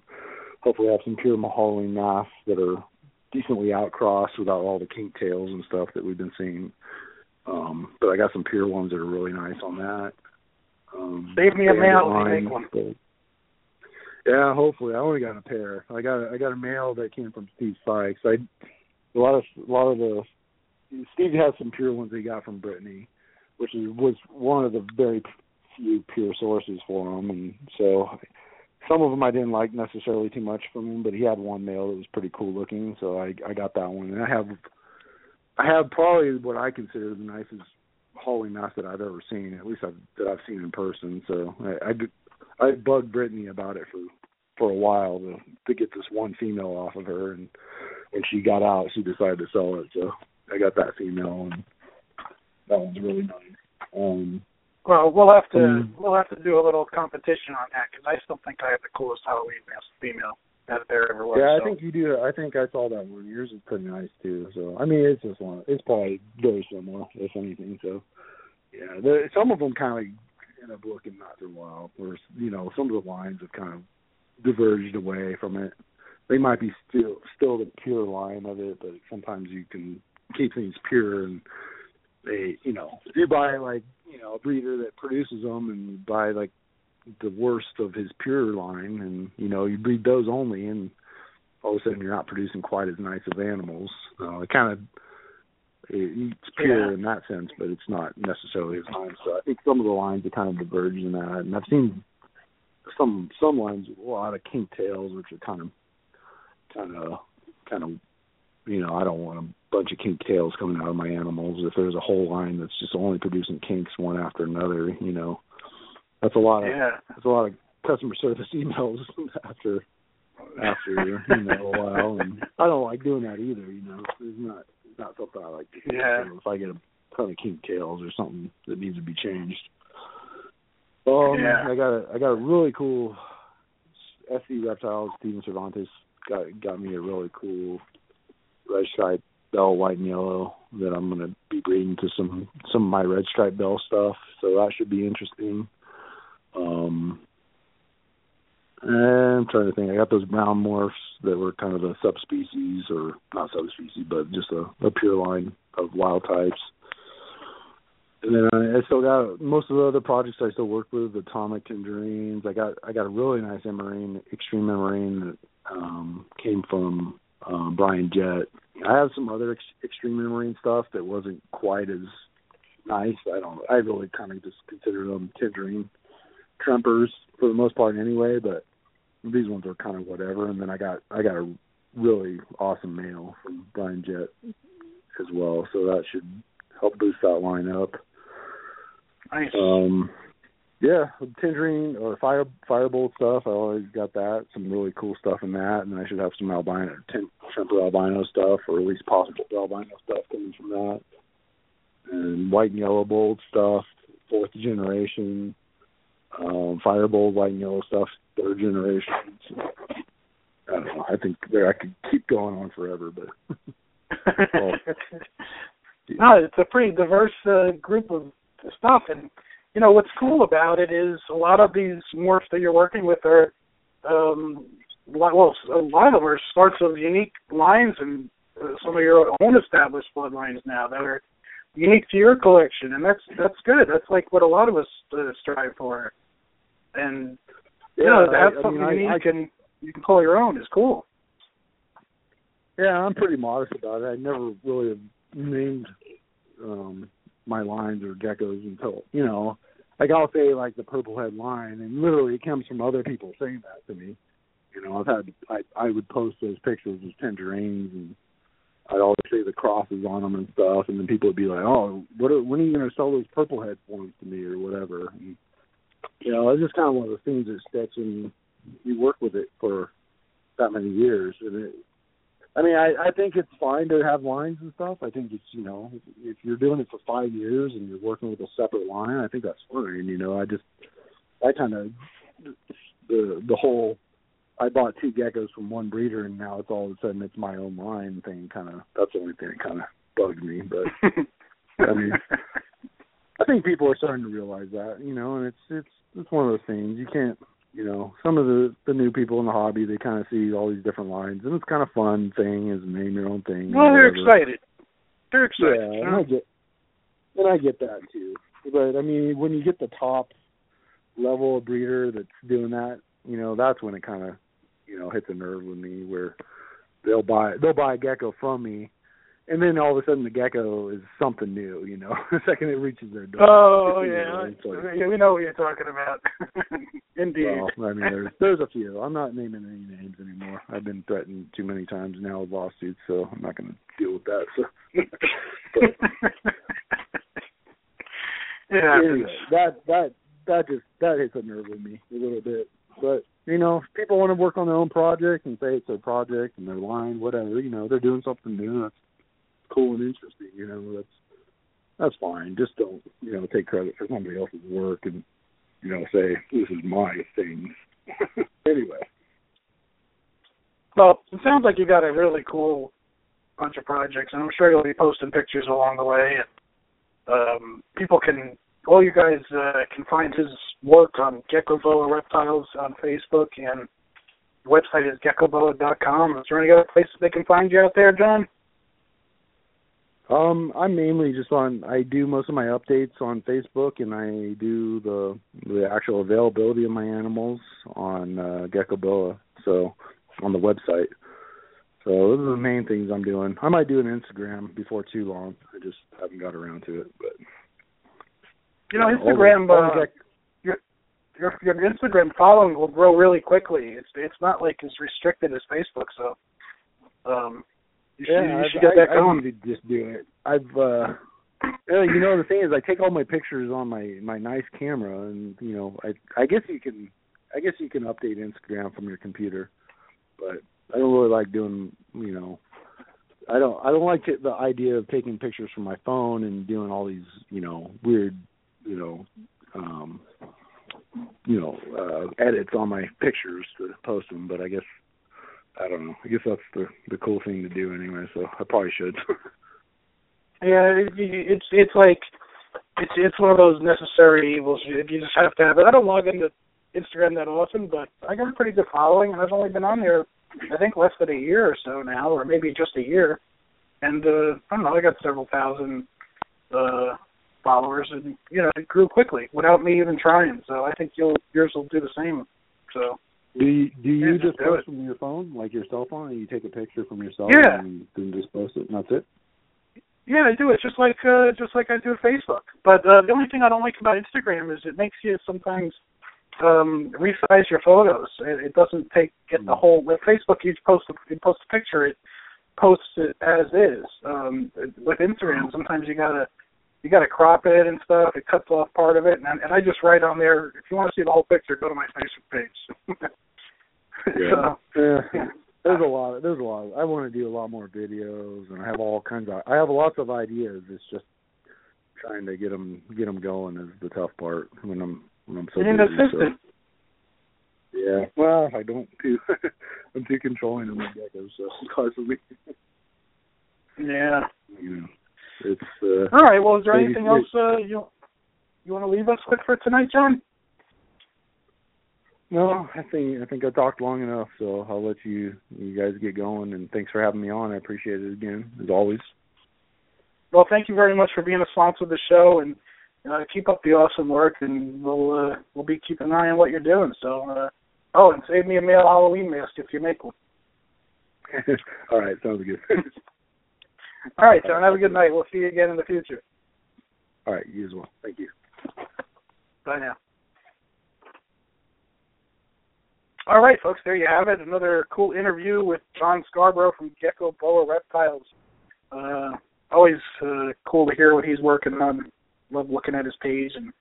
Hopefully, I have some pure Halloween masks that are decently outcrossed without all the kink tails and stuff that we've been seeing. Um, but I got some pure ones that are really nice on that. Um, Save me a when make one. Yeah, hopefully. I only got a pair. I got I got a male that came from Steve Sykes. I a lot of a lot of the Steve has some pure ones he got from Brittany, which is was one of the very few pure sources for him, and so some of them I didn't like necessarily too much from him, but he had one male that was pretty cool looking, so I I got that one, and I have I have probably what I consider the nicest Halloween mask that I've ever seen, at least I've, that I've seen in person. So I, I I bugged Brittany about it for for a while to to get this one female off of her, and when she got out, she decided to sell it. So I got that female, and that one's really nice. Um, well, we'll have to Mm. we'll have to do a little competition on that because I still think I have the coolest Halloween mask female that there ever was. yeah, I so. think you do. I think I saw that one. Yours is pretty nice too. So I mean, it's just one. It's probably very similar, if anything. So yeah, the, some of them kind of end up looking not so wild. Whereas you know, some of the lines have kind of diverged away from it. They might be still still the pure line of it, but sometimes you can keep things pure and they, you know, if you buy like you know a breeder that produces them and you buy like the worst of his pure line, and you know you breed those only, and all of a sudden you're not producing quite as nice of animals. Uh, it kind of it's pure Yeah. in that sense, but it's not necessarily as nice. So I think some of the lines are kind of diverged in that, and I've seen some some lines with a lot of kink tails, which are kind of kind of kind of you know I don't want a bunch of kink tails coming out of my animals. If there's a whole line that's just only producing kinks one after another, you know, that's a lot of yeah. that's a lot of customer service <laughs> emails after after you know a while, and I don't like doing that either. You know, it's not not something I like to. Yeah. So if I get a ton of kink tails or something that needs to be changed. Um, Yeah. I got a I got a really cool SC reptiles. Steven Cervantes got got me a really cool red stripe bell, white and yellow that I'm gonna be breeding to some some of my red stripe bell stuff. So that should be interesting. Um, I'm trying to think. I got those brown morphs that were kind of a subspecies, or not subspecies, but just a, a pure line of wild types. and then I, I still got most of the other projects I still work with, Atomic Tangerines. I got I got a really nice emerine, extreme emerine that um came from um Brian Jett. I have some other ex- extreme emerine stuff that wasn't quite as nice. I don't I really kind of just consider them tangerine trempers for the most part anyway, but these ones are kind of whatever. And then I got I got a really awesome male from Brian Jett as well, so that should help boost that line up. Nice. Um, yeah, tangerine or fire firebolt stuff. I always got that. Some really cool stuff in that, and I should have some albino, ten, Tremper albino stuff, or at least possible albino stuff coming from that. And white and yellow bolt stuff, fourth generation. Um, firebolt, white and yellow stuff, third generation. So, I don't know. I think there I could keep going on forever, but <laughs> no, it's a pretty diverse uh, group of stuff, and you know what's cool about it is a lot of these morphs that you're working with are, um, well, a lot of them are sorts of unique lines and uh, some of your own established bloodlines now that are unique to your collection, and that's that's good. That's like what a lot of us uh, strive for, and you know to have I, I mean, unique I, and you can call your own is cool. Yeah, I'm pretty modest about it. I never really named um my lines or geckos until you know, like I'll say like the purple head line, and literally it comes from other people saying that to me. You know, I've had I I would post those pictures as tangerines, and I'd always say the crosses on them and stuff, and then people would be like, "Oh, what? Are, when are you going to sell those purple head forms to me or whatever?" And, you know, it's just kind of one of those things that sticks, and you work with it for that many years, and it I mean, I, I think it's fine to have lines and stuff. I think it's you know, if, if you're doing it for five years and you're working with a separate line, I think that's fine. You know, I just I kind of the the whole I bought two geckos from one breeder and now it's all of a sudden it's my own line thing. Kind of that's the only thing that kind of bugged me. But <laughs> I mean, I think people are starting to realize that. You know, and it's it's it's one of those things you can't you know, some of the the new people in the hobby they kind of see all these different lines, and it's kind of fun thing is name your own thing. Well, they're excited. They're excited. Yeah, you and? I get, and I get that too. But I mean, when you get the top level of breeder that's doing that, you know, that's when it kind of, you know, hits a nerve with me where they'll buy they'll buy a gecko from me, and then all of a sudden the gecko is something new. You know, <laughs> the second it reaches their door. Oh yeah, like, yeah, we know what you're talking about. <laughs> Indeed. Well, I mean, there's there's a few. I'm not naming any names anymore. I've been threatened too many times now with lawsuits, so I'm not going to deal with that. So, <laughs> but it anyway, that that that just that hits a nerve with me a little bit. But you know, if people want to work on their own project and say it's their project and their line, whatever. You know, they're doing something new. That's cool and interesting. You know, that's that's fine. Just don't you know take credit for somebody else's work and you know say this is my thing. <laughs> anyway. Well, it sounds like you got a really cool bunch of projects, and I'm sure you'll be posting pictures along the way. And um, people can, all you guys uh, can find his work on Geckoboa Reptiles on Facebook, and the website is geckoboa.com. Is there any other places they can find you out there, John? Um, I'm mainly just on. I do most of my updates on Facebook, and I do the the actual availability of my animals on uh, Geckoboa. So on the website. So those are the main things I'm doing. I might do an Instagram before too long. I just haven't got around to it. But You know, all the- Instagram. all the Uh, gec- your your your Instagram following will grow really quickly. It's it's not like as restricted as Facebook, so um, you should, yeah, you I, should get that I, going. I need to just do it. I've uh you know the thing is I take all my pictures on my my nice camera and you know I I guess you can I guess you can update Instagram from your computer. But I don't really like doing, you know, I don't I don't like the idea of taking pictures from my phone and doing all these, you know, weird, you know, um you know, uh edits on my pictures to post them, but I guess I don't know. I guess that's the the cool thing to do anyway, so I probably should. <laughs> Yeah, it, it's it's like it's it's one of those necessary evils. You, just have to have it. I don't log into Instagram that often, but I got a pretty good following, and I've only been on there, I think, less than a year or so now, or maybe just a year. And uh I don't know, I got several thousand uh followers, and you know it grew quickly without me even trying. So I think you'll yours will do the same. So Do you, do you Yeah, just post from your phone, like your cell phone, and you take a picture from your cell Yeah. and then just post it, and that's it? yeah, I do it just like uh, just like I do Facebook. But uh, the only thing I don't like about Instagram is it makes you sometimes um resize your photos. It, it doesn't take get the whole with Facebook. You post a, you post a picture, it posts it as is. Um, with Instagram, sometimes you gotta you gotta crop it and stuff. It cuts off part of it, and, and I just write on there. If you want to see the whole picture, go to my Facebook page. <laughs> so, Yeah. yeah. There's a lot. There's a lot. I want to do a lot more videos, and I have all kinds of. I have lots of ideas. It's just trying to get them get them going is the tough part when I'm when I'm so you need busy. an so- assistant. Yeah. Well, I don't too. <laughs> I'm too controlling of my geckos, so <laughs> it's causing me. Yeah. You know, it's. uh All right. Well, is there Maybe- anything else uh, you you want to leave us with for tonight, John? No, I think I think I talked long enough, so I'll let you you guys get going. And thanks for having me on. I appreciate it again, as always. Well, thank you very much for being a sponsor of the show, and uh, keep up the awesome work. And we'll uh, we'll be keeping an eye on what you're doing. So, uh, oh, and save me a male Halloween mask if you make one. <laughs> All right, sounds good. <laughs> All right, John. Have a good night. We'll see you again in the future. All right, you as well. Thank you. Bye now. All right, folks, there you have it. Another cool interview with John Scarbrough from Geckoboa Reptiles. Uh, always uh, cool to hear what he's working on. Love looking at his page and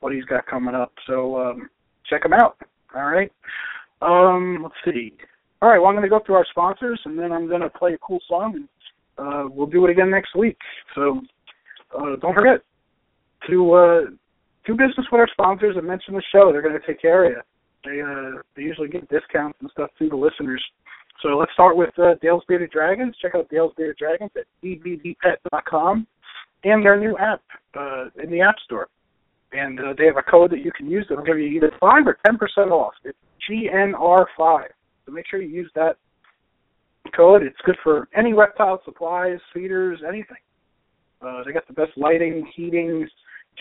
what he's got coming up. So um, check him out. All right. Um, let's see. All right, well, I'm going to go through our sponsors, and then I'm going to play a cool song, and uh, we'll do it again next week. So uh, don't forget to uh, do business with our sponsors and mention the show. They're going to take care of you. They uh, they usually get discounts and stuff to the listeners. So let's start with uh, Dale's Bearded Dragons. Check out Dale's Bearded Dragons at dbdpet.com and their new app uh, in the App Store. And uh, they have a code that you can use that'll give you either five or ten percent off. It's GNR5. So make sure you use that code. It's good for any reptile supplies, feeders, anything. Uh, they got the best lighting, heating,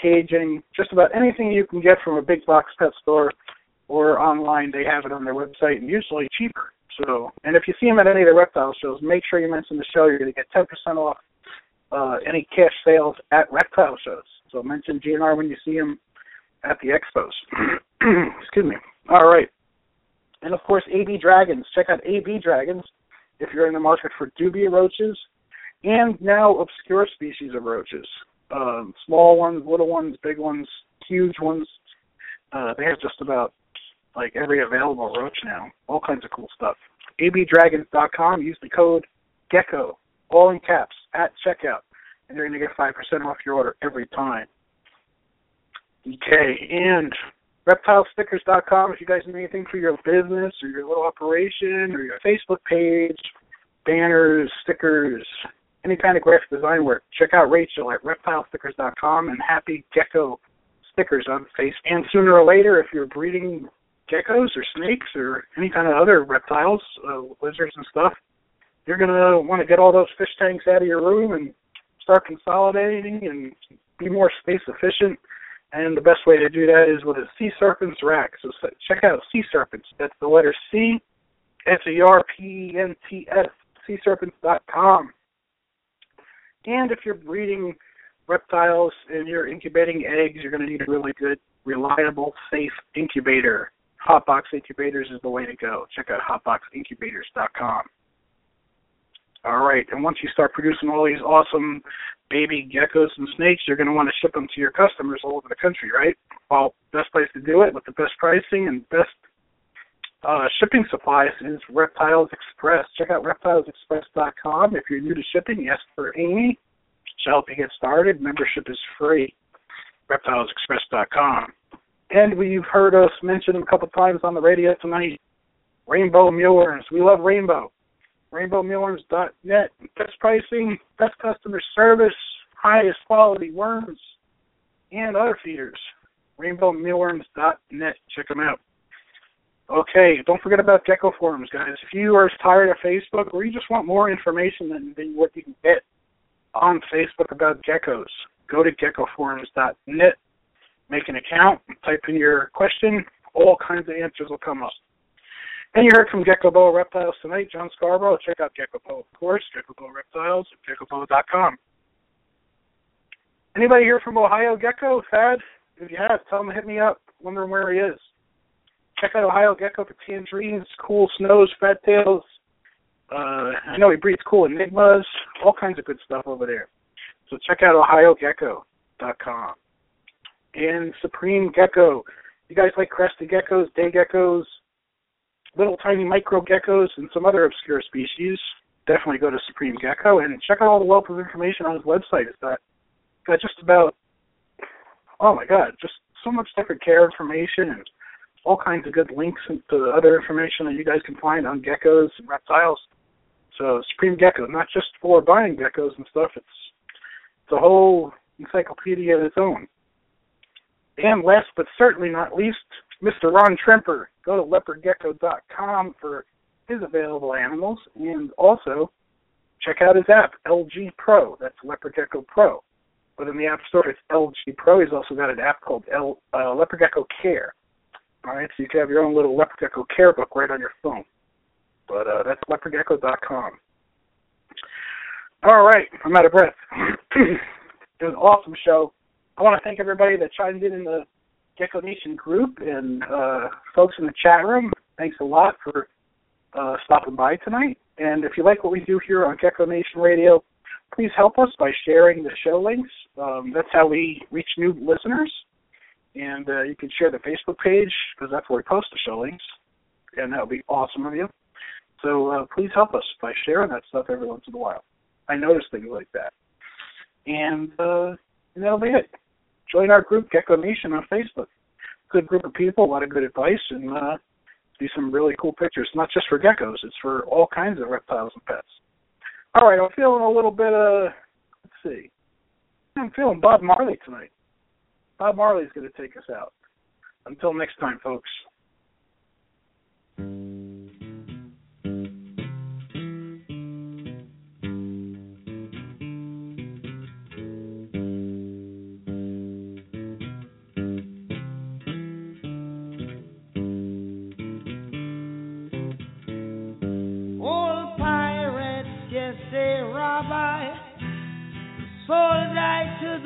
caging, just about anything you can get from a big box pet store or online. They have it on their website and usually cheaper. So, and if you see them at any of the reptile shows, make sure you mention the show. You're going to get 10% off uh, any cash sales at reptile shows. So mention GNR when you see them at the expos. <clears throat> Excuse me. All right. And of course, AB Dragons. Check out AB Dragons if you're in the market for dubia roaches and now obscure species of roaches. Um, small ones, little ones, big ones, huge ones. Uh, they have just about like every available roach now. All kinds of cool stuff. abdragons.com. Use the code GECKO, all in caps, at checkout, and you're going to get 5% off your order every time. Okay, and reptilestickers.com if you guys need anything for your business or your little operation or your Facebook page, banners, stickers, any kind of graphic design work. Check out Rachel at reptilestickers.com and Happy Gecko Stickers on Facebook. And sooner or later, if you're breeding geckos or snakes or any kind of other reptiles, uh, lizards and stuff, you're going to want to get all those fish tanks out of your room and start consolidating and be more space efficient. And the best way to do that is with a Sea Serpents rack. So check out Sea Serpents. That's the letter C, S E R P E N T S, SeaSerpents.com. And if you're breeding reptiles and you're incubating eggs, you're going to need a really good, reliable, safe incubator. Hotbox Incubators is the way to go. Check out hotboxincubators.com. All right, and once you start producing all these awesome baby geckos and snakes, you're going to want to ship them to your customers all over the country, right? Well, best place to do it with the best pricing and best uh, shipping supplies is Reptiles Express. Check out reptilesexpress.com. If you're new to shipping, ask for Amy. She'll help you get started. Membership is free. Reptilesexpress.com. And we've heard us mention them a couple times on the radio tonight. Rainbow Mealworms. We love Rainbow. RainbowMealworms.net. Best pricing, best customer service, highest quality worms, and other feeders. RainbowMealworms.net. Check them out. Okay, don't forget about Gecko Forums, guys. If you are tired of Facebook or you just want more information than, than what you can get on Facebook about geckos, go to geckoforums.net, make an account, type in your question, all kinds of answers will come up. And you heard from Geckoboa Reptiles tonight, John Scarbrough. Check out Geckoboa, of course, Geckoboa Reptiles at geckoboa.com. Anybody here from Ohio Gecko? Thad? If you have, tell him to hit me up. Wondering where he is. Check out Ohio Gecko for tangerines, cool snows, fat tails. Uh, I know he breeds cool enigmas, all kinds of good stuff over there. So check out ohiogecko.com. And Supreme Gecko. You guys like crested geckos, day geckos, little tiny micro geckos, and some other obscure species? Definitely go to Supreme Gecko and check out all the wealth of information on his website. It's got, got just about, oh my god, just so much different care information and all kinds of good links to other information that you guys can find on geckos and reptiles. So Supreme Gecko, not just for buying geckos and stuff. It's it's a whole encyclopedia of its own. And last but certainly not least, Mr. Ron Tremper. Go to leopardgecko.com for his available animals, and also check out his app, LG Pro. That's Leopard Gecko Pro. But in the App Store, it's LG Pro. He's also got an app called L, uh, Leopard Gecko Care. All right, so you can have your own little Leopard Gecko Care book right on your phone. But uh, that's leopardgecko.com. All right, I'm out of breath. <clears throat> it was an awesome show. I want to thank everybody that chimed in in the Gecko Nation group and uh, folks in the chat room. Thanks a lot for uh, stopping by tonight. And if you like what we do here on Gecko Nation Radio, please help us by sharing the show links. Um, that's how we reach new listeners. And uh, you can share the Facebook page because that's where we post the show links. And that would be awesome of you. So uh, please help us by sharing that stuff every once in a while. I notice things like that. And, uh, and that'll be it. Join our group, Gecko Nation, on Facebook. Good group of people, a lot of good advice, and uh, do some really cool pictures. Not just for geckos, it's for all kinds of reptiles and pets. All right, I'm feeling a little bit of, let's see. I'm feeling Bob Marley tonight. Bob Marley's going to take us out. Until next time, folks.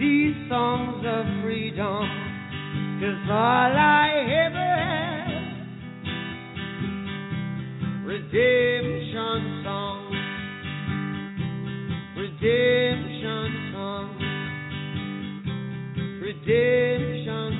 These songs of freedom. Cause all I ever had, redemption songs, redemption songs, redemption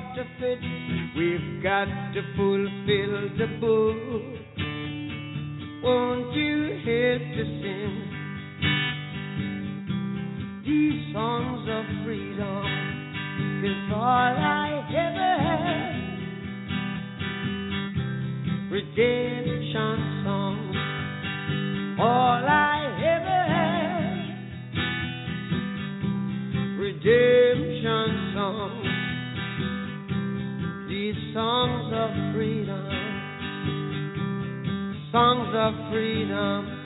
of it. We've got to fulfill the book. Won't you help to sing? these songs of freedom is all I ever had. Redemption songs, all I ever had. Redemption songs, these songs of freedom, songs of freedom.